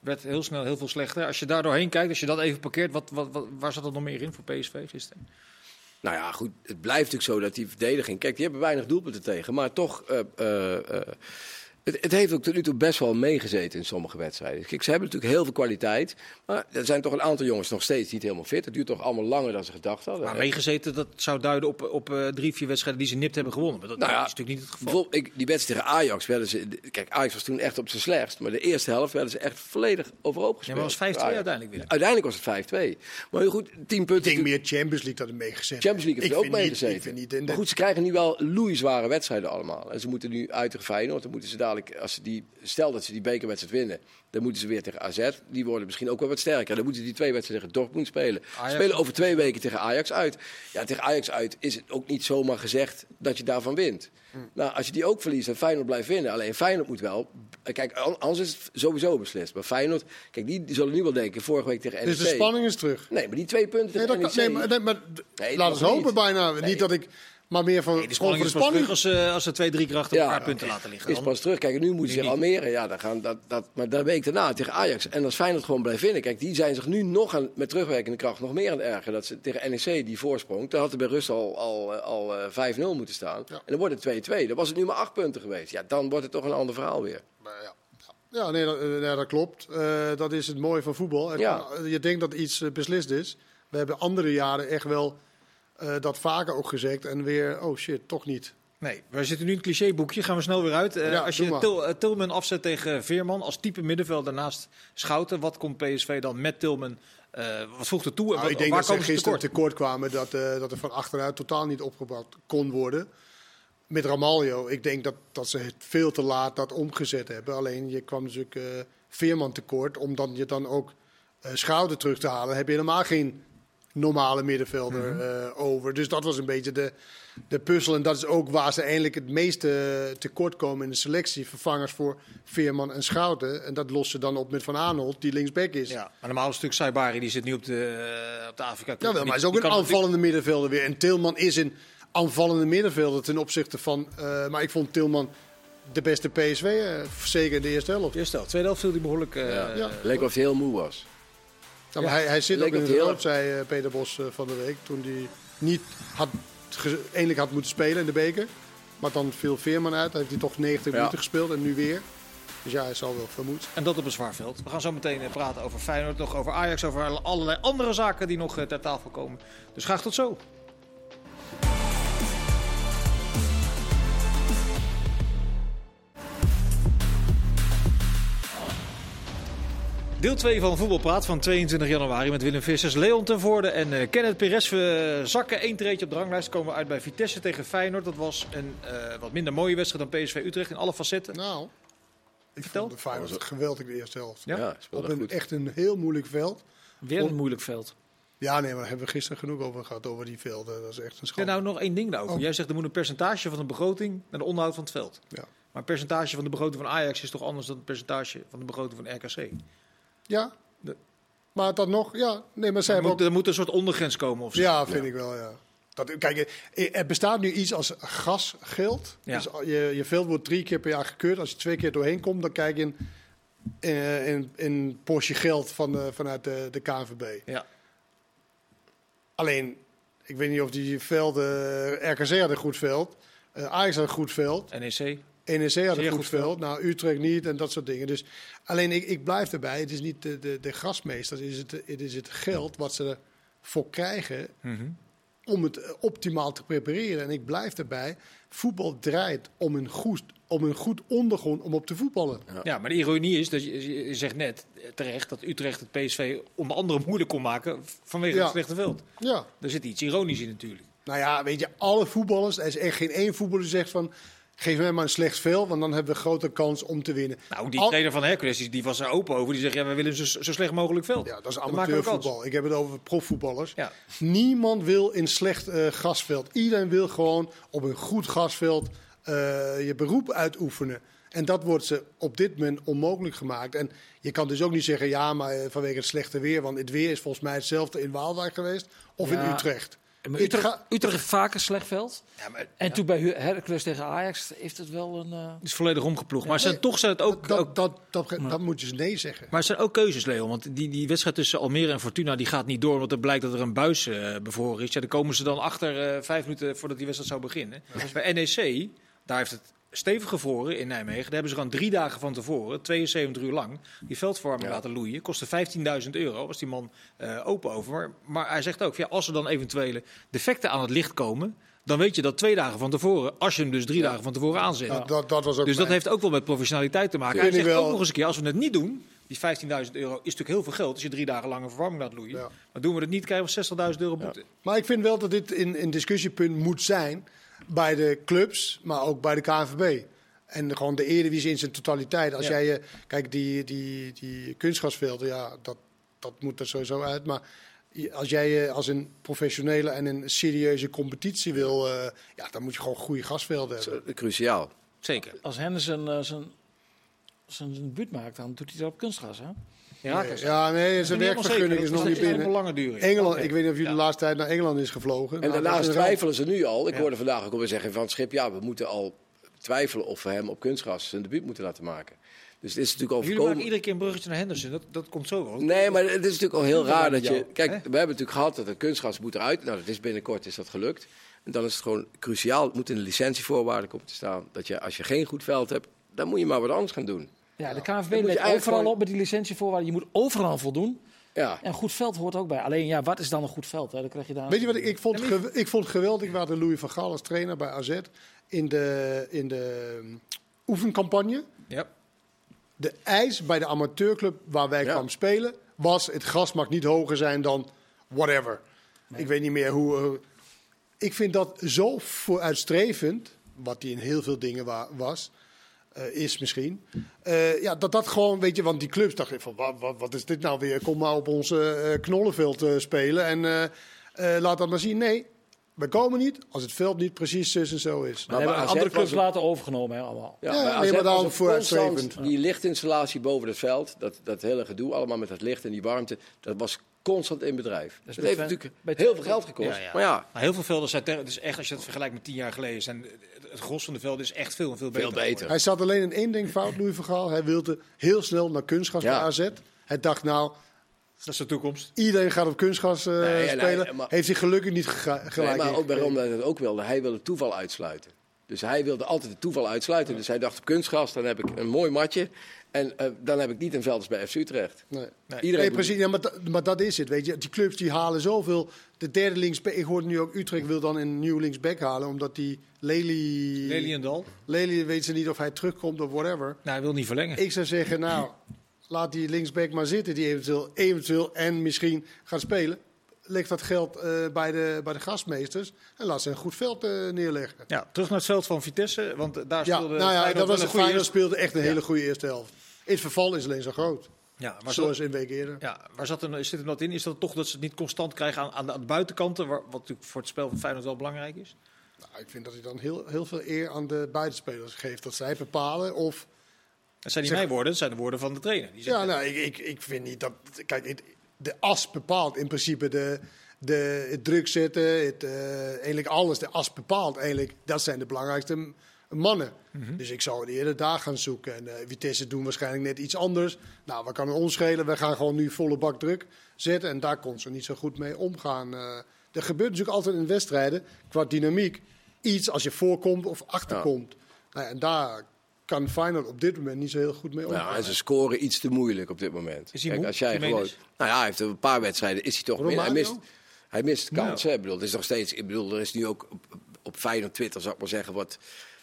werd heel snel heel veel slechter. Als je daar doorheen kijkt, als je dat even parkeert, wat, wat, wat, waar zat er nog meer in voor PSV gisteren? Nou ja, goed, het blijft natuurlijk zo dat die verdediging... Kijk, die hebben weinig doelpunten tegen, maar toch... eh, eh, eh, Het, het heeft ook tot nu toe best wel meegezeten in sommige wedstrijden. Kijk, ze hebben natuurlijk heel veel kwaliteit. Maar er zijn toch een aantal jongens nog steeds niet helemaal fit. Het duurt toch allemaal langer dan ze gedacht hadden. Maar meegezeten, dat zou duiden op, op eh, drie, vier wedstrijden die ze nipt hebben gewonnen. Maar dat, Nou ja, is natuurlijk niet het geval. Bijvoorbeeld, ik, die wedstrijd tegen Ajax werden ze. Kijk, Ajax was toen echt op zijn slechtst. Maar de eerste helft werden ze echt volledig overhoop Ja, gespeeld. maar was 5-2 Ajax. uiteindelijk weer. Uiteindelijk was het 5-2. Maar goed, 10 Ik punten. denk meer Champions League dat er meegezet. Champions League heeft Ik ook meegezeten. Ik vind niet in Maar goed, ze krijgen nu wel loeizware wedstrijden allemaal. En ze moeten nu uit tegen Feyenoord. Dan moeten ze dadelijk, als ze die, stel dat ze die bekerwedstrijd winnen, dan moeten ze weer tegen AZ. Die worden misschien ook wel wat sterker. Dan moeten ze die twee wedstrijden tegen Dortmund spelen. Ajax- Spelen over twee weken tegen Ajax uit. Ja, tegen Ajax uit is het ook niet zomaar gezegd dat je daarvan wint. Nou, als je die ook verliest en Feyenoord blijft winnen. Alleen Feyenoord moet wel... Kijk, an- anders is het sowieso beslist. Maar Feyenoord, kijk, die, die zullen nu wel denken, vorige week tegen NEC. Dus de spanning is terug. Nee, maar die twee punten Nee, tegen dat, NEC... nee, maar, nee, maar Nee, nog eens hopen niet. bijna. Nee. Niet dat ik, maar meer van, Nee, de spanning voor spanning. als, eh, als ze twee, drie keer achter elkaar punten laten liggen. Is pas terug. Kijk, nu moeten ze Almere. Ja, dan gaan dat, dat, maar de week daarna tegen Ajax. En als Feyenoord gewoon blijft winnen. Kijk, die zijn zich nu nog aan, met terugwerkende kracht nog meer aan het ergeren. Dat ze tegen NEC die voorsprong. Daar had er bij Rust al, al, eh, al eh, 5-0 moeten staan. Ja. En dan wordt het 2-2. Dan was het nu maar 8 punten geweest. Ja, dan wordt het toch een ander verhaal weer. Maar ja. Ja, nee, dat, eh, nee, dat klopt. Eh, dat is het mooie van voetbal. Ja. je denkt dat iets eh, beslist is. We hebben andere jaren echt wel eh, dat vaker ook gezegd. En weer, oh shit, toch niet. Nee, we zitten nu in het clichéboekje. Gaan we snel weer uit. Eh, Ja, als je. Til, eh, Tilman afzet tegen Veerman als type middenvelder naast Schouten. Wat komt PSV dan met Tilman? wat voegt er toe? En Nou, wat- ik denk waar dat ze gisteren tekort? tekort kwamen dat, dat er van achteruit totaal niet opgebouwd kon worden. Met Ramaljo, ik denk dat, dat ze het veel te laat dat omgezet hebben. Alleen je kwam natuurlijk Veerman tekort, omdat je dan ook Schouder terug te halen. Heb je helemaal geen normale middenvelder Mhm. eh, over. Dus dat was een beetje de, de puzzel. En dat is ook waar ze eigenlijk het meeste tekort komen in de selectie. Vervangers voor Veerman en Schouten. En dat lossen ze dan op met Van Aanholt, die linksback is. Ja, maar normaal is het natuurlijk Saibari, die zit nu op de, eh, op de Afrika Cup. Ja, wel, maar hij is ook een aanvallende middenvelder weer. En Tilman is een aanvallende middenvelder ten opzichte van... eh, maar ik vond Tilman de beste PSV, eh, zeker in de eerste helft. Eerste helft. Tweede helft viel hij behoorlijk... eh, Ja. ja. Leek of hij heel moe was. Ja, maar hij, hij zit ook in het de helft, zei eh, Peter Bos eh, van de week. Toen hij niet had, eindelijk had moeten spelen in de beker. Maar dan viel Veerman uit. Dan heeft hij toch 90 Ja. minuten gespeeld en nu weer. Dus ja, hij zal wel vermoed. En dat op een zwaar veld. We gaan zo meteen eh, praten over Feyenoord, nog over Ajax, over allerlei andere zaken die nog ter tafel komen. Dus graag tot zo. Deel 2 van Voetbalpraat van 22 januari met Willem Vissers, Leon ten Voorde en eh, Kenneth Perez. We zakken één treedje op de ranglijst. Komen we uit bij Vitesse tegen Feyenoord. Dat was een eh, wat minder mooie wedstrijd dan PSV Utrecht in alle facetten. Nou, ik Vertel. vond de Feyenoord geweldig de eerste helft. Ja? Ja, Op speelde een goed. echt een heel moeilijk veld. Weer een moeilijk veld. Ja, nee, maar daar hebben we gisteren genoeg over gehad, over die velden. Dat is echt een Ja, schande. nou nog één ding daarover. Oh. Jij zegt er moet een percentage van de begroting naar de onderhoud van het veld. Ja. Maar het percentage van de begroting van Ajax is toch anders dan het percentage van de begroting van RKC? Ja, De- maar dat nog, ja. Nee, maar zij Er moet, ook... er moet een soort ondergrens komen of zo. Ja, vind ik wel, ja. Dat, kijk, eh, er bestaat nu iets als gasgeld. Ja. Dus je, je veld wordt drie keer per jaar gekeurd. Als je twee keer doorheen komt, dan kijk je in, in, in, in geld van, de- vanuit de, de KNVB. Ja. Alleen, ik weet niet of die velden... RKC had een goed veld. eh, Ajax had een goed veld. NEC. NEC had een goed, goed veld. Nou, Utrecht niet en dat soort dingen. Dus alleen ik, ik blijf erbij. Het is niet de, de, de grasmeester. Het is het, het is het geld wat ze ervoor krijgen Mhm. om het optimaal te prepareren. En ik blijf erbij. Voetbal draait om een goed, om een goed ondergrond om op te voetballen. Ja, maar de ironie is dat je, je zegt net terecht dat Utrecht het PSV onder andere moeilijk kon maken vanwege Ja. het slechte veld. Ja. Daar zit iets ironisch in natuurlijk. Nou ja, weet je, alle voetballers. Er is echt geen één voetballer die zegt van. Geef mij maar een slecht veld, want dan hebben we grote kans om te winnen. Nou, die Al- trainer van Hercules die, die was er open over. Die zegt, ja, we willen zo, zo slecht mogelijk veld. Ja, dat is amateurvoetbal. Ik heb het over profvoetballers. Ja. Niemand wil een slecht eh, gasveld. Iedereen wil gewoon op een goed gasveld eh, je beroep uitoefenen. En dat wordt ze op dit moment onmogelijk gemaakt. En je kan dus ook niet zeggen, ja, maar eh, vanwege het slechte weer. Want het weer is volgens mij hetzelfde in Waalwijk geweest of in. Utrecht. Utrecht, ga- Utrecht heeft vaak een slecht veld. Ja, maar, En ja, toen bij Heracles tegen Ajax heeft het wel een... eh, het is volledig omgeploegd. Maar zijn, toch zijn het ook, Dat, ook dat, dat, dat, moet je eens nee zeggen. Maar het zijn ook keuzes, Leon. Want die, die wedstrijd tussen Almere en Fortuna die gaat niet door. Want er blijkt dat er een buis eh bevroren is. Ja, dan komen ze dan achter eh, vijf minuten voordat die wedstrijd zou beginnen. Dus bij NEC, daar heeft het stevig gevroren in Nijmegen. Daar hebben ze gewoon drie dagen van tevoren, 72 uur lang, die veldverwarming Ja. laten loeien. Kostte 15.000 euro, was die man eh, open over. Maar, maar hij zegt ook, ja, als er dan eventuele defecten aan het licht komen, dan weet je dat twee dagen van tevoren, als je hem dus drie Ja. dagen van tevoren aanzet. Dat, dat, dat was ook Dus dat mijn- heeft ook wel met professionaliteit te maken. Hij zegt ook nog eens een keer, als we het niet doen, die 15.000 euro is natuurlijk heel veel geld als je drie dagen lang een verwarming laat loeien. Ja. Maar doen we het niet, krijgen we 60.000 euro boete. Maar ik vind wel dat dit een, een discussiepunt moet zijn bij de clubs, maar ook bij de KNVB. En gewoon de Eredivisie in zijn totaliteit. Als Ja. jij, eh, kijk, die, die, die kunstgrasvelden, ja, dat, dat moet er sowieso uit. Maar als jij eh, als een professionele en een serieuze competitie wil, eh, ja, dan moet je gewoon goede gasvelden Dat hebben. cruciaal. Zeker. Als Henderson zijn, zijn, zijn buurt maakt, dan doet hij dat op kunstgras. Hè? Ja, Nee, ja, nee, zijn werkvergunning is nog niet binnen. Engeland, ik weet niet of jullie Ja. de laatste tijd naar Engeland is gevlogen. En Nou, daarnaast twijfelen ze nu al. Ik Ja. hoorde vandaag ook alweer zeggen van het schip, ja, we moeten al twijfelen of we hem op kunstgras zijn debuut moeten laten maken. Dus het is natuurlijk al Jullie voorkomen. maken iedere keer een bruggetje naar Henderson. Dat, dat komt zo wel. Nee, maar het is natuurlijk al heel raar dat je. Kijk, we hebben natuurlijk gehad dat een kunstgras moet eruit. Nou, dat is binnenkort is dat gelukt. En dan is het gewoon cruciaal. Het moet in de licentievoorwaarden komen te staan. Dat je als je geen goed veld hebt, dan moet je maar wat anders gaan doen. Ja, de KNVB let eigenlijk overal gewoon- op met die licentievoorwaarden. Je moet overal voldoen. Ja. En goed veld hoort ook bij. Alleen, ja, wat is dan een goed veld? Hè? Dan krijg je daar... Weet je wat ik, ik vond? ik vond het geweldig. We hadden Louis van Gaal als trainer bij AZ in de, in de um, oefencampagne. Ja. De eis bij de amateurclub waar wij Ja. kwamen spelen was: het gras mag niet hoger zijn dan whatever. Ik weet niet meer hoe. ik vind dat zo vooruitstrevend, wat die in heel veel dingen wa- was. Eh, is misschien. Eh, ja, dat dat gewoon, weet je, want die clubs dachten van, wat, wat, wat is dit nou weer? Kom maar op ons eh, knollenveld eh, spelen en eh, eh, laat dat maar zien. Nee, we komen niet als het veld niet precies zus en zo is. Maar andere clubs het- laten overgenomen, hè, allemaal. Ja, nee, AZ maar daarom vooruitstrevend. Die lichtinstallatie boven het veld, dat, dat hele gedoe allemaal met dat licht en die warmte, dat was constant in bedrijf. Dat, bij heeft natuurlijk bij heel veel geld gekost. Ja, ja. Maar ja, Maar heel veel velden zijn... ter- is echt, als je het vergelijkt met tien jaar geleden... Zijn het- gros van de velden is echt veel en veel beter. veel beter. Hij zat alleen in één ding fout, Louis van Gaal. Hij wilde heel snel naar kunstgas Ja. bij AZ. Hij dacht, nou, Dat is de toekomst. iedereen gaat op kunstgas eh, Nee, spelen. maar- Heeft hij gelukkig niet gega- Nee, gelijk maar ook waarom hij dat ook wilde. Hij wilde toeval uitsluiten. Dus hij wilde altijd het toeval uitsluiten. Dus hij dacht op kunstgras, dan heb ik een mooi matje. En eh, dan heb ik niet een veld als bij FC Utrecht. Nee. Nee. Iedereen Nee, precies. Ja, maar, da- maar dat is het. Weet je. Die clubs die halen zoveel. De derde linksback. Ik hoorde nu ook Utrecht wil dan een nieuw linksback halen. Omdat die Lely... Leliendal. Lely weet ze niet of hij terugkomt of whatever. Nou, hij wil niet verlengen. Ik zou zeggen, nou, laat die linksback maar zitten. Die eventueel, eventueel en misschien gaat spelen. Leg dat geld eh, bij, de, bij de gastmeesters. En laat ze een goed veld eh, neerleggen. Ja, terug naar het veld van Vitesse. Want daar Ja, speelde nou ja, dat was een goede Feyenoord speelde echt een Ja. hele goede eerste helft. Het verval is alleen zo groot. Ja, maar Zoals zo, een week eerder. ja, waar zat er, zit er dat in? Is dat toch dat ze het niet constant krijgen aan, aan, de, aan de buitenkanten? Waar, wat natuurlijk voor het spel van Feyenoord wel belangrijk is. Nou, ik vind dat hij dan heel, heel veel eer aan de buitenspelers geeft. Dat zij bepalen of... Dat zijn niet Zeg- mijn woorden, dat zijn de woorden van de trainer. Die zegt, Ja, nou, ik, ik, ik vind niet dat... Kijk, de as bepaalt in principe de, de, het druk zetten. Het, eh, eigenlijk alles, de as bepaalt eigenlijk. Dat zijn de belangrijkste mannen. Dus ik zou het eerder daar gaan zoeken. En eh, Vitesse doen waarschijnlijk net iets anders. Nou, wat kan het ons schelen? We gaan gewoon nu volle bak druk zetten. En daar kon ze niet zo goed mee omgaan. Eh, er gebeurt natuurlijk altijd in wedstrijden, qua dynamiek, iets als je voorkomt of achterkomt. Nou ja, en daar kan Feyenoord op dit moment niet zo heel goed mee omgaan. Ja, en ze scoren iets te moeilijk op dit moment. Is hij Kijk, moe, als jij gewoon, nou ja, hij heeft een paar wedstrijden, is hij toch min. Hij mist, hij mist kansen. Ik bedoel, het is nog steeds, ik bedoel, er is nu ook op, op Feyenoord Twitter, zou ik maar zeggen, wat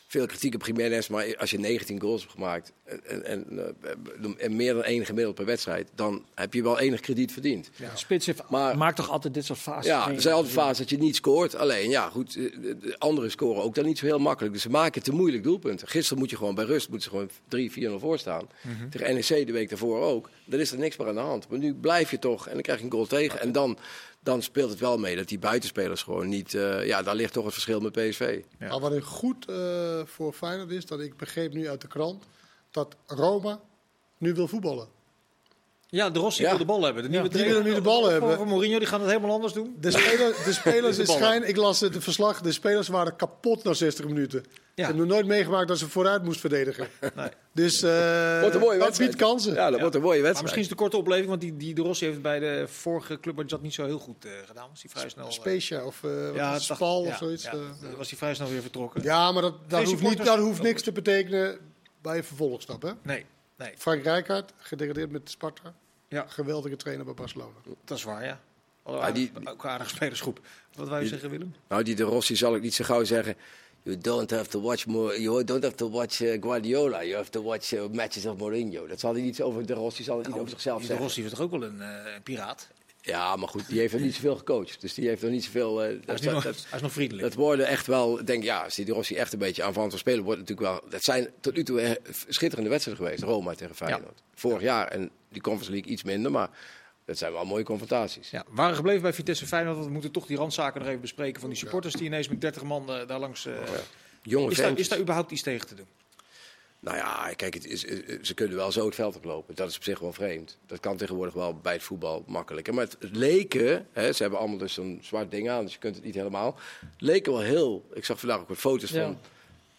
veel kritiek op Jiménez. Maar als je 19 goals hebt gemaakt en, en, en, eh, en meer dan één gemiddeld per wedstrijd, dan heb je wel enig krediet verdiend. Ja. Spits heeft, Maar- maakt toch altijd dit soort fases Ja, er altijd fases dat je niet scoort. Alleen, ja, goed, eh, de de anderen scoren ook dan niet zo heel makkelijk. Dus ze maken te moeilijk doelpunten. Gisteren moet je gewoon bij rust moeten ze gewoon 3-4-0 voor staan. Tegen NEC de week daarvoor ook. Dan is er niks meer aan de hand. Maar nu blijf je toch en dan krijg je een goal tegen. En dan, dan speelt het wel mee dat die buitenspelers gewoon niet... eh, ja, daar ligt toch het verschil met PSV. Ja. Maar wat een goed eh, voor Feyenoord is, dat ik begreep nu uit de krant, dat Roma nu wil voetballen. Ja, de Rossi Ja. wil de bal hebben. De nieuwe die trainer willen nu de bal hebben. Voor Mourinho, die gaan het helemaal anders doen. De, speler, de spelers De <laughs> schijn, ik las het verslag, de spelers waren kapot na 60 minuten. Ze hebben nog nooit meegemaakt dat ze vooruit moest verdedigen. Nee. <laughs> Dus eh Wordt een mooie dat wedstrijd. biedt kansen. Ja, dat wordt een mooie Maar wedstrijd. misschien is het een korte opleving, want die, die de Rossi heeft bij de vorige club dat niet zo heel goed eh, gedaan. Was hij vrij snel. eh, Specia of eh wat ja, Spal ja, of zoiets. Ja, was hij vrij snel weer vertrokken. Ja, maar dat, dat, hoeft, niet, dat hoeft niks te betekenen bij een vervolgstap. Hè? Nee, nee, Frank Rijkaard, gedegradeerd met Sparta. Ja. Geweldige trainer bij Barcelona. dat is waar, ja. Maar die- aardige- ook een aardige spelersgroep. Wat wou je zeggen, Willem? Nou, die de Rossi zal ik niet zo gauw zeggen. You don't have to watch more, you don't have to watch eh, Guardiola. You have to watch eh, matches of Mourinho. Dat zal hij niet over de Rossi zal het niet over zichzelf De zeggen. Rossi is toch ook wel een, eh, een piraat? Ja, maar goed, die heeft nog niet zoveel gecoacht. Dus die heeft nog niet zoveel. eh, Hij is, dat, nog, dat, hij is nog vriendelijk. dat worden echt wel, ik denk ja, als die de Rossi echt een beetje aanvallend wil spelen, wordt natuurlijk wel. Dat zijn tot nu toe eh, schitterende wedstrijden geweest. Roma tegen Feyenoord. Vorig jaar en die Conference League iets minder, maar dat zijn wel mooie confrontaties. Ja, we waren gebleven bij Vitesse Feyenoord. want We moeten toch die randzaken nog even bespreken van die supporters die ineens met 30 man eh, daar langs... eh, Jonge is, daar, is daar überhaupt iets tegen te doen? Nou ja, kijk, het is, eh, ze kunnen wel zo het veld oplopen. Dat is op zich wel vreemd. Dat kan tegenwoordig wel bij het voetbal makkelijker. Maar het, het leken, hè, ze hebben allemaal dus zo'n zwart ding aan, dus je kunt het niet helemaal. Leken wel heel. Ik zag vandaag ook wat foto's Ja. van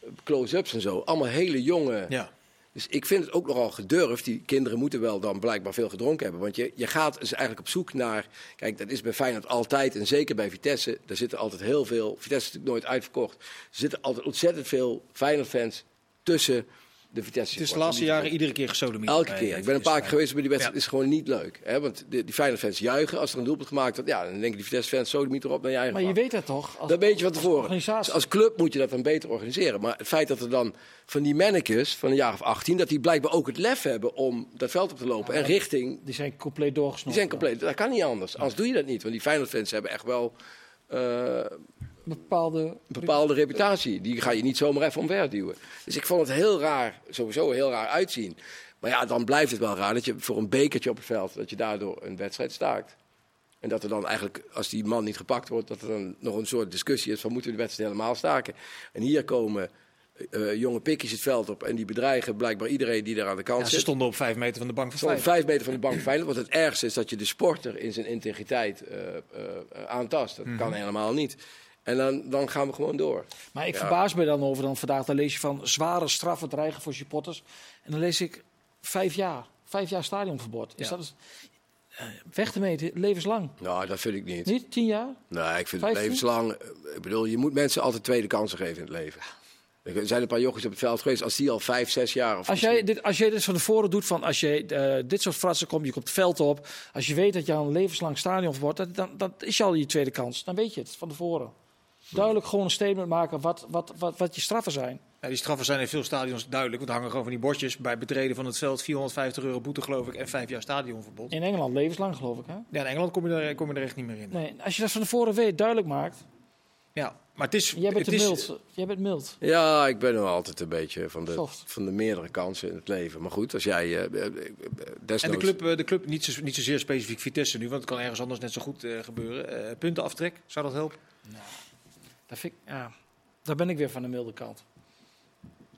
eh, close-ups en zo. Allemaal hele jonge. Ja. Dus ik vind het ook nogal gedurfd. Die kinderen moeten wel dan blijkbaar veel gedronken hebben. Want je, je gaat dus eigenlijk op zoek naar. Kijk, dat is bij Feyenoord altijd. En zeker bij Vitesse. Daar zitten altijd heel veel. Vitesse is natuurlijk nooit uitverkocht. Er zitten altijd ontzettend veel Feyenoord-fans tussen de Vitesse. Het is de laatste jaren iedere keer gesodemiet. Elke bij- keer. bij Ik ben een paar keer geweest, maar die wedstrijd Ja. is gewoon niet leuk. Hè? Want de, die Feyenoord-fans juichen als er een doelpunt gemaakt wordt. Ja, dan denken die Vitesse-fans zo de meter op naar je eigen Maar je weet dat toch? Als, Dat weet je van als tevoren. organisatie. Dus als club moet je dat dan beter organiseren. Maar het feit dat er dan van die mannekes van een jaar of 18... dat die blijkbaar ook het lef hebben om dat veld op te lopen. en richting... Die zijn compleet doorgesnoven. Die zijn compleet... Dat kan niet anders. Anders doe je dat niet. Want die Feyenoord-fans hebben echt wel... eh, Bepaalde... een bepaalde reputatie. Die ga je niet zomaar even omverduwen. Dus ik vond het heel raar, sowieso heel raar uitzien. Maar ja, dan blijft het wel raar dat je voor een bekertje op het veld, dat je daardoor een wedstrijd staakt. En dat er dan eigenlijk, als die man niet gepakt wordt, dat er dan nog een soort discussie is van moeten we de wedstrijd helemaal staken. En hier komen eh, jonge pikjes het veld op en die bedreigen blijkbaar iedereen die daar aan de kant Ja, ze zit. stonden op vijf meter van de bank van Feyenoord. vijf meter van de bank veilig. Want het ergste is dat je de sporter in zijn integriteit eh, eh, eh, aantast. Dat kan helemaal niet. En dan, dan gaan we gewoon door. Maar ik Ja. verbaas me dan over, dan vandaag dan lees je van zware straffen dreigen voor supporters. En dan lees ik vijf jaar, vijf jaar stadionverbod. Is Ja. dat eh, weg te meten, levenslang? Nou, dat vind ik niet. Niet? Tien jaar? Nee, ik vind het levenslang. eh, Ik bedoel, je moet mensen altijd tweede kansen geven in het leven. Er zijn een paar jochies op het veld geweest, als die al vijf, zes jaar. Of Als jij, dit, als jij dit van tevoren doet, van als je eh, dit soort fratsen komt, je komt het veld op. Als je weet dat je een levenslang stadionverbod hebt, dan, dan is je al je tweede kans. Dan weet je het van tevoren. Duidelijk gewoon een statement maken wat, wat, wat, wat je straffen zijn. Ja, die straffen zijn in veel stadions duidelijk. Want er hangen gewoon van die bordjes bij betreden van het veld. 450 euro boete geloof ik en vijf jaar stadionverbod. In Engeland levenslang geloof ik. Hè? Ja, in Engeland kom je, er, kom je er echt niet meer in. Nee, als je dat van tevoren weet, duidelijk maakt. Ja, maar het is... Jij bent het is, mild. Jij bent mild. Ja, ik ben nog altijd een beetje van de, Soft. van de meerdere kansen in het leven. Maar goed, als jij desnoods... En de club, de club niet, zo, niet zozeer specifiek Vitesse nu, want het kan ergens anders net zo goed eh, gebeuren. Eh, puntenaftrek, zou dat helpen? Dat vind ik, ja, daar ben ik weer van de milde kant.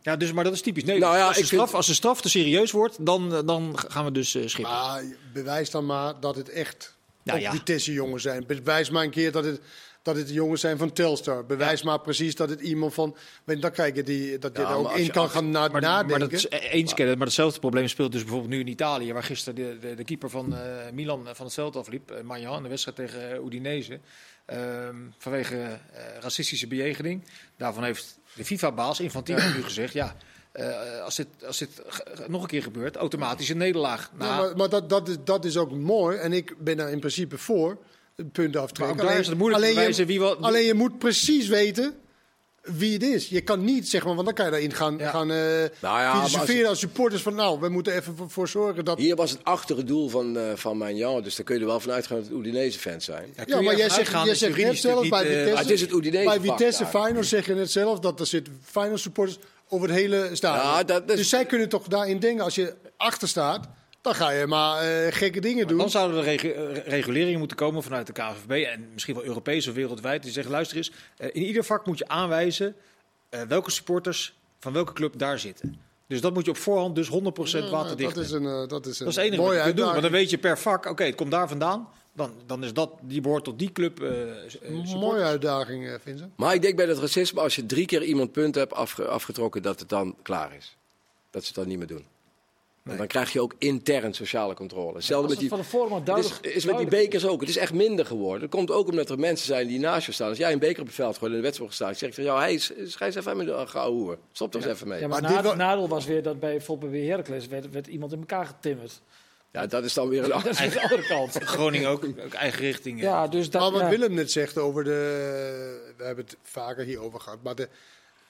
Ja, dus, maar dat is typisch. Nee, Nou ja, als, de vind- straf, als de straf te serieus wordt, dan, eh, dan gaan we dus eh, schippen. Maar bewijs dan maar dat het echt Nou ja. Vitesse jongens zijn. Bewijs maar een keer dat het, dat het jongens zijn van Telstar. Bewijs maar precies dat het iemand van... weet je, Dan krijg je die, dat je Ja, er ook in je- kan als- gaan na, Maar, nadenken. maar dat is eh, eens kennen, maar hetzelfde probleem speelt dus bijvoorbeeld nu in Italië, waar gisteren de, de, de keeper van eh, Milan van het veld afliep, uh, Magnan, in de wedstrijd tegen uh, Udinese, vanwege eh, racistische bejegening. Daarvan heeft de FIFA-baas Infantino nu gezegd, ja, eh, als dit, als dit nog een keer gebeurt, automatisch een nederlaag. Ja, maar maar dat, dat, is, dat is ook mooi. En ik ben daar in principe voor. Punten maar aftrekken. wie wel... alleen je moet precies weten wie het is. Je kan niet, zeg maar, want dan kan je daarin gaan, Ja. gaan eh Nou ja, filosoferen als supporters van... nou, we moeten even voor, zorgen dat... Hier was het achtere doel van, eh van Magnan, dus daar kun je er wel van uitgaan dat het Udinese fans zijn. Ja, maar jij zegt, jij zegt net zelf bij eh, Vitesse... Het is het Udinese Bij Vitesse. Feyenoord zeg je net zelf dat er zit Feyenoord supporters over het hele stadion. Ja, dat is- Dus zij kunnen toch daarin denken, als je achter staat, dan ga je maar eh, gekke dingen doen. Dan zouden er regu- eh, reguleringen moeten komen vanuit de KVB en misschien wel Europees of wereldwijd. Die zeggen, luister eens, eh, in ieder vak moet je aanwijzen eh, welke supporters van welke club daar zitten. Dus dat moet je op voorhand dus 100% waterdicht dat is een, eh, dat is een Dat is het enige mooie wat je kunt doen. Want dan uitdaging. weet je per vak, oké, het komt daar vandaan. Dan, dan is dat, die behoort tot die club. Mooie uitdaging, Vincent. Maar ik denk bij dat racisme, als je drie keer iemand punt hebt afge- afgetrokken, dat het dan klaar is. Dat ze het dan niet meer doen. Want dan krijg je ook intern sociale controle. Hetzelfde met het die, van maar het duidelijk is, is met die bekers ook. Het is echt minder geworden. Dat komt ook omdat er mensen zijn die naast je staan. Als jij een beker op het veld gooit en de wedstrijd gestaan, zeg ik van jou, hey, schijs even met de gouden hoer. Stop er eens even mee. Ja, Ja, maar Maar het nadeel, wel- nadeel was weer dat bij bijvoorbeeld bij Heracles werd, werd iemand in elkaar getimmerd. dat is dan weer <laughs> een Dat is weer de andere kant. <laughs> Groningen ook, ook eigen richting. eh. Ja, dus dat, Maar wat ja. Willem net zegt over de. We hebben het vaker hierover gehad. Maar de,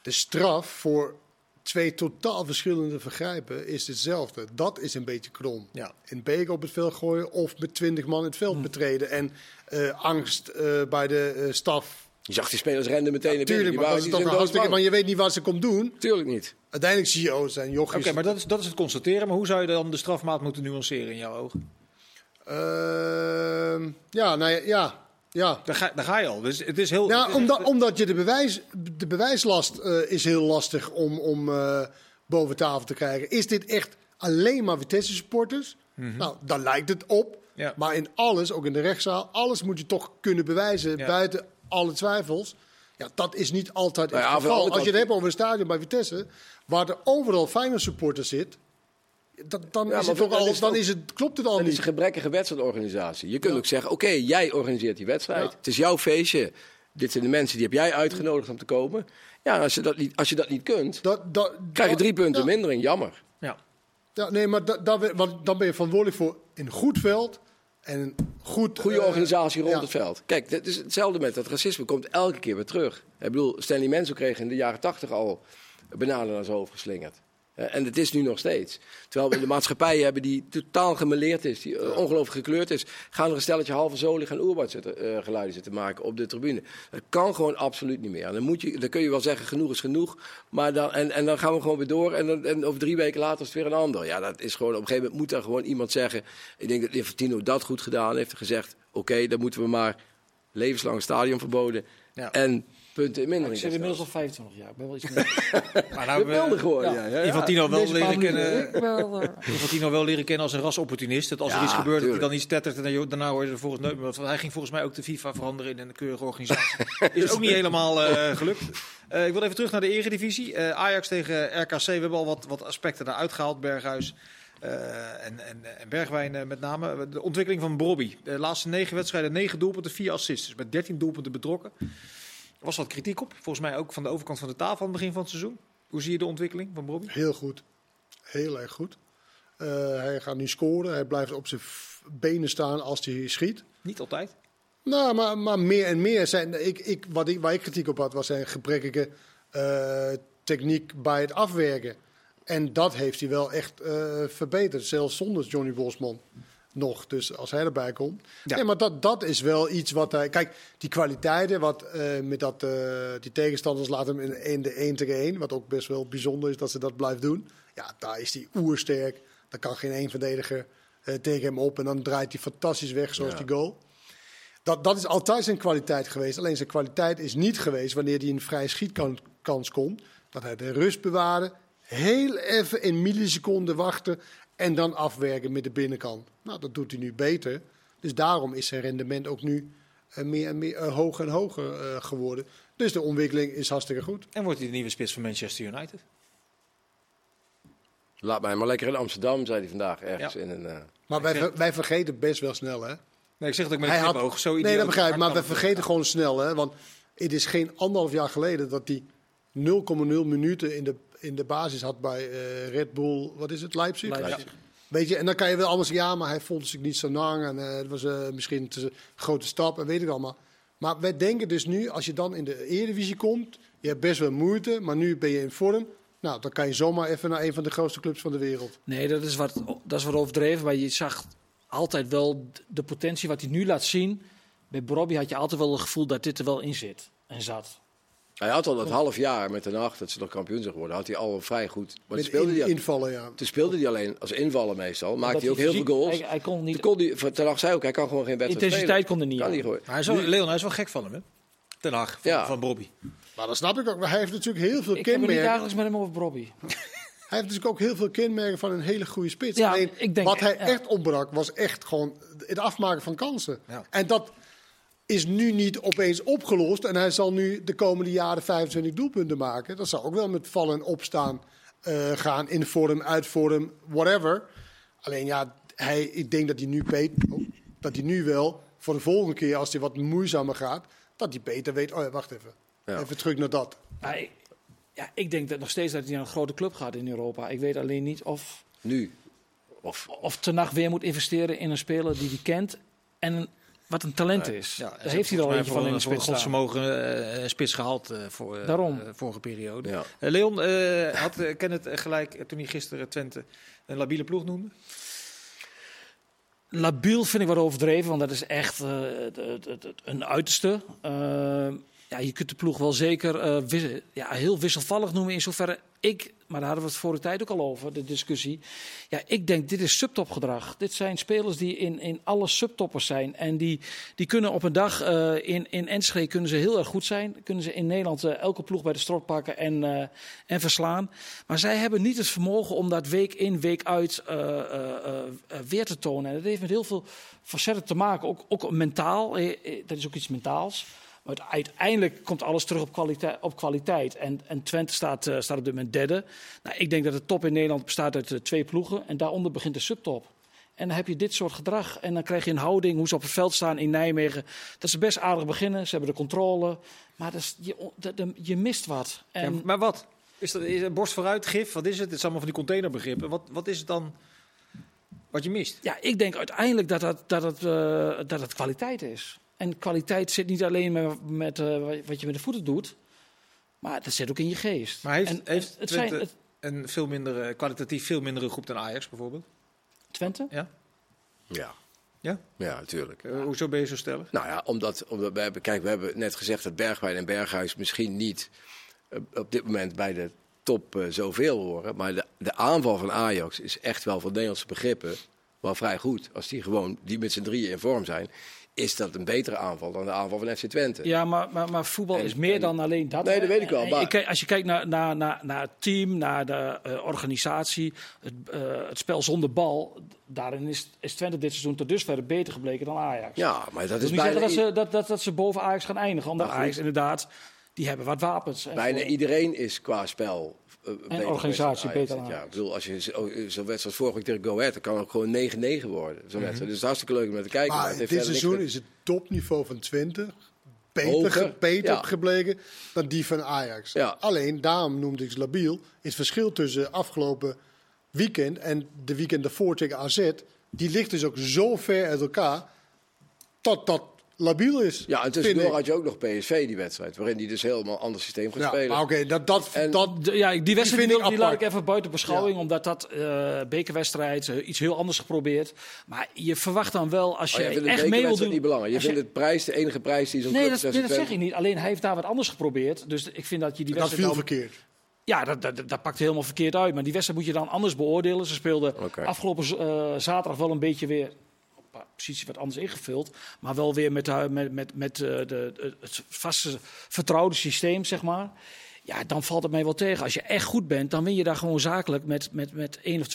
de straf voor twee totaal verschillende vergrijpen is hetzelfde. Dat is een beetje krom. Ja. Een beker op het veld gooien of met twintig man het veld betreden. En eh, angst eh, bij de eh, staf. Je zag die spelers renden meteen naar binnen. Tuurlijk, maar toch hartstikke. Maar je weet niet wat ze komt doen. Tuurlijk niet. Uiteindelijk zie je, oh, het zijn jochies. Oké, maar dat is, dat is het constateren. Maar hoe zou je dan de strafmaat moeten nuanceren in jouw ogen? Ehm, ja, nou ja, ja. Ja. Daar ga, daar ga je al. Dus het is heel. Ja, het is omdat, omdat je de, bewijs, de bewijslast eh, is heel lastig om, om eh, boven tafel te krijgen. Is dit echt alleen maar Vitesse supporters? Nou, daar lijkt het op. Mhm. Ja. Maar in alles, ook in de rechtszaal, alles moet je toch kunnen bewijzen Ja. buiten alle twijfels. Ja, dat is niet altijd Nou ja, het geval. Als je het hebt over een stadion bij Vitesse, waar er overal Feyenoord supporters zit, dat, dan, Ja, is het toch dat al, is dan ook- is het, klopt het al Dat is niet. een gebrekkige wedstrijdorganisatie. Je kunt ook zeggen, oké, jij organiseert die wedstrijd. Ja. Het is jouw feestje. Dit zijn de mensen die heb jij uitgenodigd om te komen. Ja, als je dat niet, als je dat niet kunt, Dat, dat, krijg je drie punten ja. mindering. Jammer. Ja. Ja, nee, maar da, da- want dan ben je verantwoordelijk voor een goed veld en een goed... Goede eh, organisatie rond ja. het veld. Kijk, het is hetzelfde met dat racisme. komt elke keer weer terug. Ik bedoel, Stanley Menzo kreeg in de jaren tachtig al bananen naar zijn hoofd geslingerd. Eh, En het is nu nog steeds. Terwijl we de maatschappij <laughs> hebben die totaal gemeleerd is, die eh, ongelooflijk gekleurd is. Gaan er een stelletje halve zolig en oerwoud zitten, eh, geluiden zitten maken op de tribune. Dat kan gewoon absoluut niet meer. Dan, moet je, dan kun je wel zeggen, genoeg is genoeg. Maar dan, en, en dan gaan we gewoon weer door. En, dan, en over drie weken later is het weer een ander. Ja, dat is gewoon, op een gegeven moment moet er gewoon iemand zeggen. Ik denk dat Infantino dat goed gedaan heeft. Gezegd, oké, dan moeten we maar levenslang stadion verboden. Ja. En punten in Ik mindering. zit inmiddels al 25 jaar. Ik ben wel iets meer. <laughs> Maar nou, We we, gewoon, Ja. ja. ja, ja. Infantino wel Deze leren kennen. Ik wel, eh, <laughs> Infantino wel leren kennen als een rasopportunist. Dat als er iets gebeurt, dat hij dan iets tettert. En dan- daarna hoor je er volgens nooit meer. Hij ging volgens mij ook de FIFA veranderen in een keurige organisatie. <laughs> Is ook niet helemaal eh, gelukt. Eh, ik wil even terug naar de eredivisie. Eh, Ajax tegen RKC. We hebben al wat, wat aspecten daar uitgehaald. Berghuis eh, en, en, en Bergwijn eh, met name. De ontwikkeling van Brobby. De laatste negen wedstrijden, negen doelpunten, vier assists. Dus met 13 doelpunten betrokken. Er was wat kritiek op. Volgens mij ook van de overkant van de tafel aan het begin van het seizoen. Hoe zie je de ontwikkeling van Brobby? Heel goed. Heel erg goed. Eh, hij gaat nu scoren. Hij blijft op zijn benen staan als hij schiet. Niet altijd. Nou, maar, maar meer en meer zijn. Ik, ik, wat ik, waar ik kritiek op had, was zijn gebrekkige eh, techniek bij het afwerken. En dat heeft hij wel echt eh, verbeterd. Zelfs zonder Johnny Bosman nog. Dus als hij erbij komt. Ja. Nee, maar dat, dat is wel iets wat hij. Kijk, die kwaliteiten, wat eh, met dat, eh, die tegenstanders laten hem in, in de 1 tegen 1. Wat ook best wel bijzonder is dat ze dat blijft doen. Ja, daar is hij oersterk. Daar kan geen één verdediger eh, tegen hem op. En dan draait hij fantastisch weg, zoals Ja. die goal. Dat, dat is altijd zijn kwaliteit geweest. Alleen zijn kwaliteit is niet geweest wanneer hij een vrije schietkans komt. Dat hij de rust bewaarde. Heel even in milliseconden wachten. En dan afwerken met de binnenkant. Nou, dat doet hij nu beter. Dus daarom is zijn rendement ook nu eh, meer en meer eh, hoger en hoger eh, geworden. Dus de ontwikkeling is hartstikke goed. En wordt hij de nieuwe spits van Manchester United? Laat mij maar lekker in Amsterdam, zei hij vandaag ergens Ja. in een... eh, Maar wij, ver- wij vergeten best wel snel, hè? Nee, ik zeg het ook met Hij een had-. Zo nee, dat begrijp ik. Maar we vergeten gewoon snel, hè? Want het is geen anderhalf jaar geleden dat hij 0,0 minuten in de, in de basis had bij eh, Red Bull. Wat is het? Leipzig? Leipzig. Weet je, en dan kan je wel allemaal zeggen, ja, maar hij vond zich niet zo lang. En eh, het was eh, misschien een te grote stap en weet ik allemaal. Maar wij denken dus nu, als je dan in de Eredivisie komt, je hebt best wel moeite, maar nu ben je in vorm. Nou, dan kan je zomaar even naar een van de grootste clubs van de wereld. Nee, dat is, wat, dat is wat overdreven. Maar je zag altijd wel de potentie wat hij nu laat zien. Bij Bobby had je altijd wel het gevoel dat dit er wel in zit en zat. Hij had al dat half jaar met de nacht dat ze nog kampioen zijn geworden, had hij al vrij goed. Maar toen Met speelde, in- hij, invallen, ja. toen speelde hij alleen als invaller meestal. Maakte hij ook heel veel goals. Hij, hij kon niet, Toen kon hij, Ten Hag zei ook, hij kan gewoon geen wedstrijd intensiteit kon er niet Kan aan. hij gewoon. Maar hij is wel, Leon, hij is wel gek van hem, hè? Ten Hag, van, Ja. van Bobby. Maar dat snap ik ook. Maar hij heeft natuurlijk heel veel Ik heb niet kenmerken. dagelijks met hem over Bobby. <laughs> Hij heeft natuurlijk ook heel veel kenmerken van een hele goede spits. Ja, Alleen ik denk- wat hij ja. echt opbrak was echt gewoon het afmaken van kansen. Ja. En dat is nu niet opeens opgelost. En hij zal nu de komende jaren 25 doelpunten maken. Dat zal ook wel met vallen en opstaan eh, gaan. In vorm, uit vorm, whatever. Alleen ja, hij, ik denk dat hij nu oh, dat hij nu wel voor de volgende keer als hij wat moeizamer gaat, dat hij beter weet. Oh ja, wacht even. Ja. Even terug naar dat. Ik, ja, ik denk dat nog steeds dat hij naar een grote club gaat in Europa. Ik weet alleen niet of, Nu. Of, of Ten Hag weer moet investeren in een speler die hij kent en een- wat een talent is. Ja, Daar heeft hij al eentje van in de een spits staan. godsvermogen eh, spits gehaald eh, voor eh, Daarom. eh, vorige periode. ja. Eh, Leon, eh, had uh, Kenneth eh, gelijk eh, toen hij gisteren Twente een labiele ploeg noemde? Labiel vind ik wat overdreven, want dat is echt eh, het- het- het- het- een uiterste. Ja, je kunt de ploeg wel zeker eh, ja, heel wisselvallig noemen in zoverre ik, maar daar hadden we het vorige tijd ook al over, de discussie. Ja, ik denk dit is subtopgedrag. Dit zijn spelers die in, in alle subtoppers zijn en die, die kunnen op een dag eh, in, in Enschede kunnen ze heel erg goed zijn. Kunnen ze in Nederland eh, elke ploeg bij de strot pakken en, en verslaan. Maar zij hebben niet het vermogen om dat week in, week uit weer te tonen. En dat heeft met heel veel facetten te maken, ook, ook mentaal. Dat is ook iets mentaals. Maar uiteindelijk komt alles terug op kwaliteit. Op kwaliteit. En, en Twente staat, eh, staat op dit moment derde. Nou, ik denk dat de top in Nederland bestaat uit eh, twee ploegen. En daaronder begint de subtop. En dan heb je dit soort gedrag. En dan krijg je een houding, hoe ze op het veld staan in Nijmegen. Dat ze best aardig beginnen. Ze hebben de controle. Maar dat is, je, de- de- je mist wat. En, Ja, maar wat? Is dat is borst vooruit, gif? Wat is het? Het is allemaal van die containerbegrippen. Wat, wat is het dan wat je mist? Ja, ik denk uiteindelijk dat dat het, eh, dat het kwaliteit is. En kwaliteit zit niet alleen met, met eh, wat je met de voeten doet, maar dat zit ook in je geest. Maar heeft, en, heeft het Twente zijn het, een veel minder, kwalitatief veel mindere groep dan Ajax bijvoorbeeld? Twente? Ja? Ja. Ja? Ja, natuurlijk. Eh, hoezo ben je zo stellig? Nou ja, omdat, omdat we hebben, kijk, we hebben net gezegd dat Bergwijn en Berghuis misschien niet eh, op dit moment bij de top eh, zoveel horen. Maar de, de aanval van Ajax is echt wel voor Nederlandse begrippen wel vrij goed. Als die gewoon, die met z'n drieën in vorm zijn, is dat een betere aanval dan de aanval van FC Twente. Ja, maar, maar, maar voetbal En- is meer en- dan alleen dat. Nee, dat weet ik wel, en kijkt- als je kijkt naar, naar, naar, naar het team, naar de eh, organisatie, het, eh, het spel zonder bal, daarin is, is Twente dit seizoen tot dusver beter gebleken dan Ajax. Ja, maar dat dat is niet bijna, zeggen dat ze, dat, dat, dat ze boven Ajax gaan eindigen, omdat. Ajax inderdaad, die hebben wat wapens. En bijna voor- iedereen is qua spel. eh, beter organisatie dan beter Ja, ik bedoel, als je zo- oh, zo'n wedstrijd vorige week tegen Go Ahead, dan kan ook gewoon 9-9 worden. Zo'n wedstrijd. Dus het is hartstikke leuk om naar te kijken. maar het dit seizoen is het topniveau van Twente beter, Hoger, ge- beter ja. gebleken dan die van Ajax. Ja. Alleen, daarom noemde ik ze labiel, is het verschil tussen afgelopen weekend en de weekend daarvoor tegen AZ, die ligt dus ook zo ver uit elkaar, dat dat labiel is. Ja, en tussendoor had je ook nog PSV, die wedstrijd. Waarin die dus helemaal een ander systeem gaat Ja, spelen. maar oké, dat, dat, En- dat, ja, die wedstrijd vind die, ik die laat ik even buiten beschouwing, omdat dat eh bekerwedstrijd, eh, iets heel anders geprobeerd. Maar je verwacht dan wel, als Oh, je vindt het echt mee wil bekerwedstrijd doen... niet belangrijk. Je je- vindt het prijs de enige prijs die zo'n Nee, club dat, nee, dat zeg ik niet. Alleen hij heeft daar wat anders geprobeerd. Dus ik vind dat je die dat wedstrijd... viel dan- verkeerd. Ja, dat, dat, dat pakt helemaal verkeerd uit. Maar die wedstrijd moet je dan anders beoordelen. Ze speelden afgelopen eh, zaterdag wel een beetje weer positie wat anders ingevuld. Maar wel weer met, de- met, met, met eh, de, het vaste vertrouwde systeem, zeg maar. Ja, dan valt het mij wel tegen. Als je echt goed bent, dan win je daar gewoon zakelijk met, met, met 1 of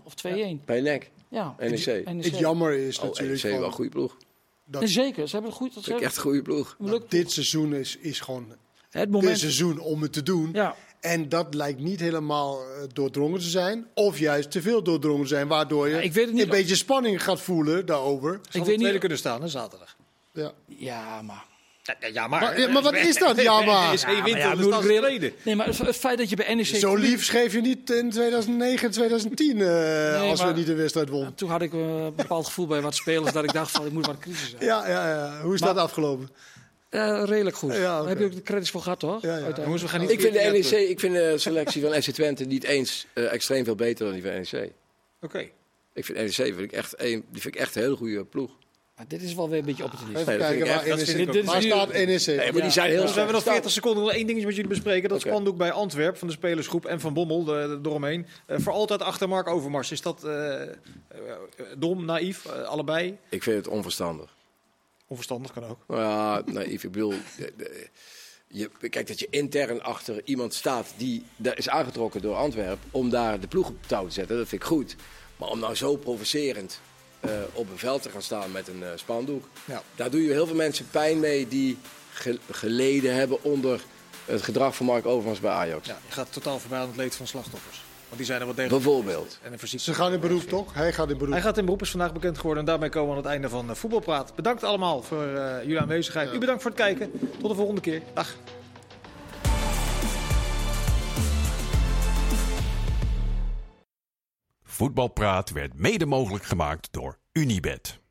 2-0 of 2-1. Bij NEC, Ja. NEC. NEC. Het jammer is Oh, natuurlijk NEC wel een goede ploeg. Nee, zeker, ze hebben het goed. Ze Dat echt een goede ploeg. een dit seizoen is, is gewoon het dit moment. seizoen om het te doen. Ja, En dat lijkt niet helemaal eh, doordrongen te zijn. Of juist te veel doordrongen te zijn. Waardoor je Ja, ik weet het niet een beetje spanning gaat voelen daarover. ik Zal weet weet niet. kunnen staan, hè, zaterdag. Ja. Ja, maar. Ja, ja, maar. Maar, ja, maar wat is dat? <laughs> Ja, maar. Is <laughs> Ja, wint, maar ja, reële- tweede. Nee, maar het, feit dat je bij NEC. Zo lief schreef je niet in 2009 en 2010 eh, als maar- we niet de wedstrijd won. Toen had ik eh, een bepaald gevoel bij wat spelers dat ik dacht van ik moet wat crisis zijn. Ja, ja, ja. Hoe is Maar- dat afgelopen? Eh, redelijk goed. Ja, heb je ook de credits voor gehad, toch? Ja, ja. Uiteindelijk. Jongens, we gaan niet Ik vind, de 14 jaar NEC, ik vind de selectie van FC Twente niet eens eh, extreem veel beter dan die van NEC. Oké. Ik vind NEC vind ik echt een, die vind ik echt een hele goede ploeg. Maar dit is wel weer een beetje opportunistisch. Even kijken waar NEC. Dit Waar nu- staat NEC? Nee, maar Ja. die zijn heel Dus we hebben nog sterk. 40 seconden. Nog één ding met jullie bespreken. Dat Oké. spandoek bij Antwerp van de spelersgroep en van Bommel de, eromheen. Eh, voor altijd achter Mark Overmars. Is dat dom, naïef, allebei? Ik vind het onverstandig. Onverstandig kan ook. Nou ja, naïef. Ik bedoel, je, kijk dat je intern achter iemand staat die daar is aangetrokken door Antwerpen om daar de ploeg op touw te zetten, dat vind ik goed. Maar om nou zo provocerend eh, op een veld te gaan staan met een eh, spandoek, Ja. daar doe je heel veel mensen pijn mee die ge- geleden hebben onder het gedrag van Mark Overmars bij Ajax. Ja, je gaat totaal voorbij aan het leed van slachtoffers. Want die zijn er wel degelijk. Bijvoorbeeld. En een. Ze gaan in beroep, toch? Hij gaat in beroep. Hij gaat in beroep, is vandaag bekend geworden. En daarmee komen we aan het einde van eh, Voetbalpraat. Bedankt allemaal voor eh, jullie aanwezigheid. U bedankt voor het kijken. Tot de volgende keer. Dag. Voetbalpraat werd mede mogelijk gemaakt door Unibed.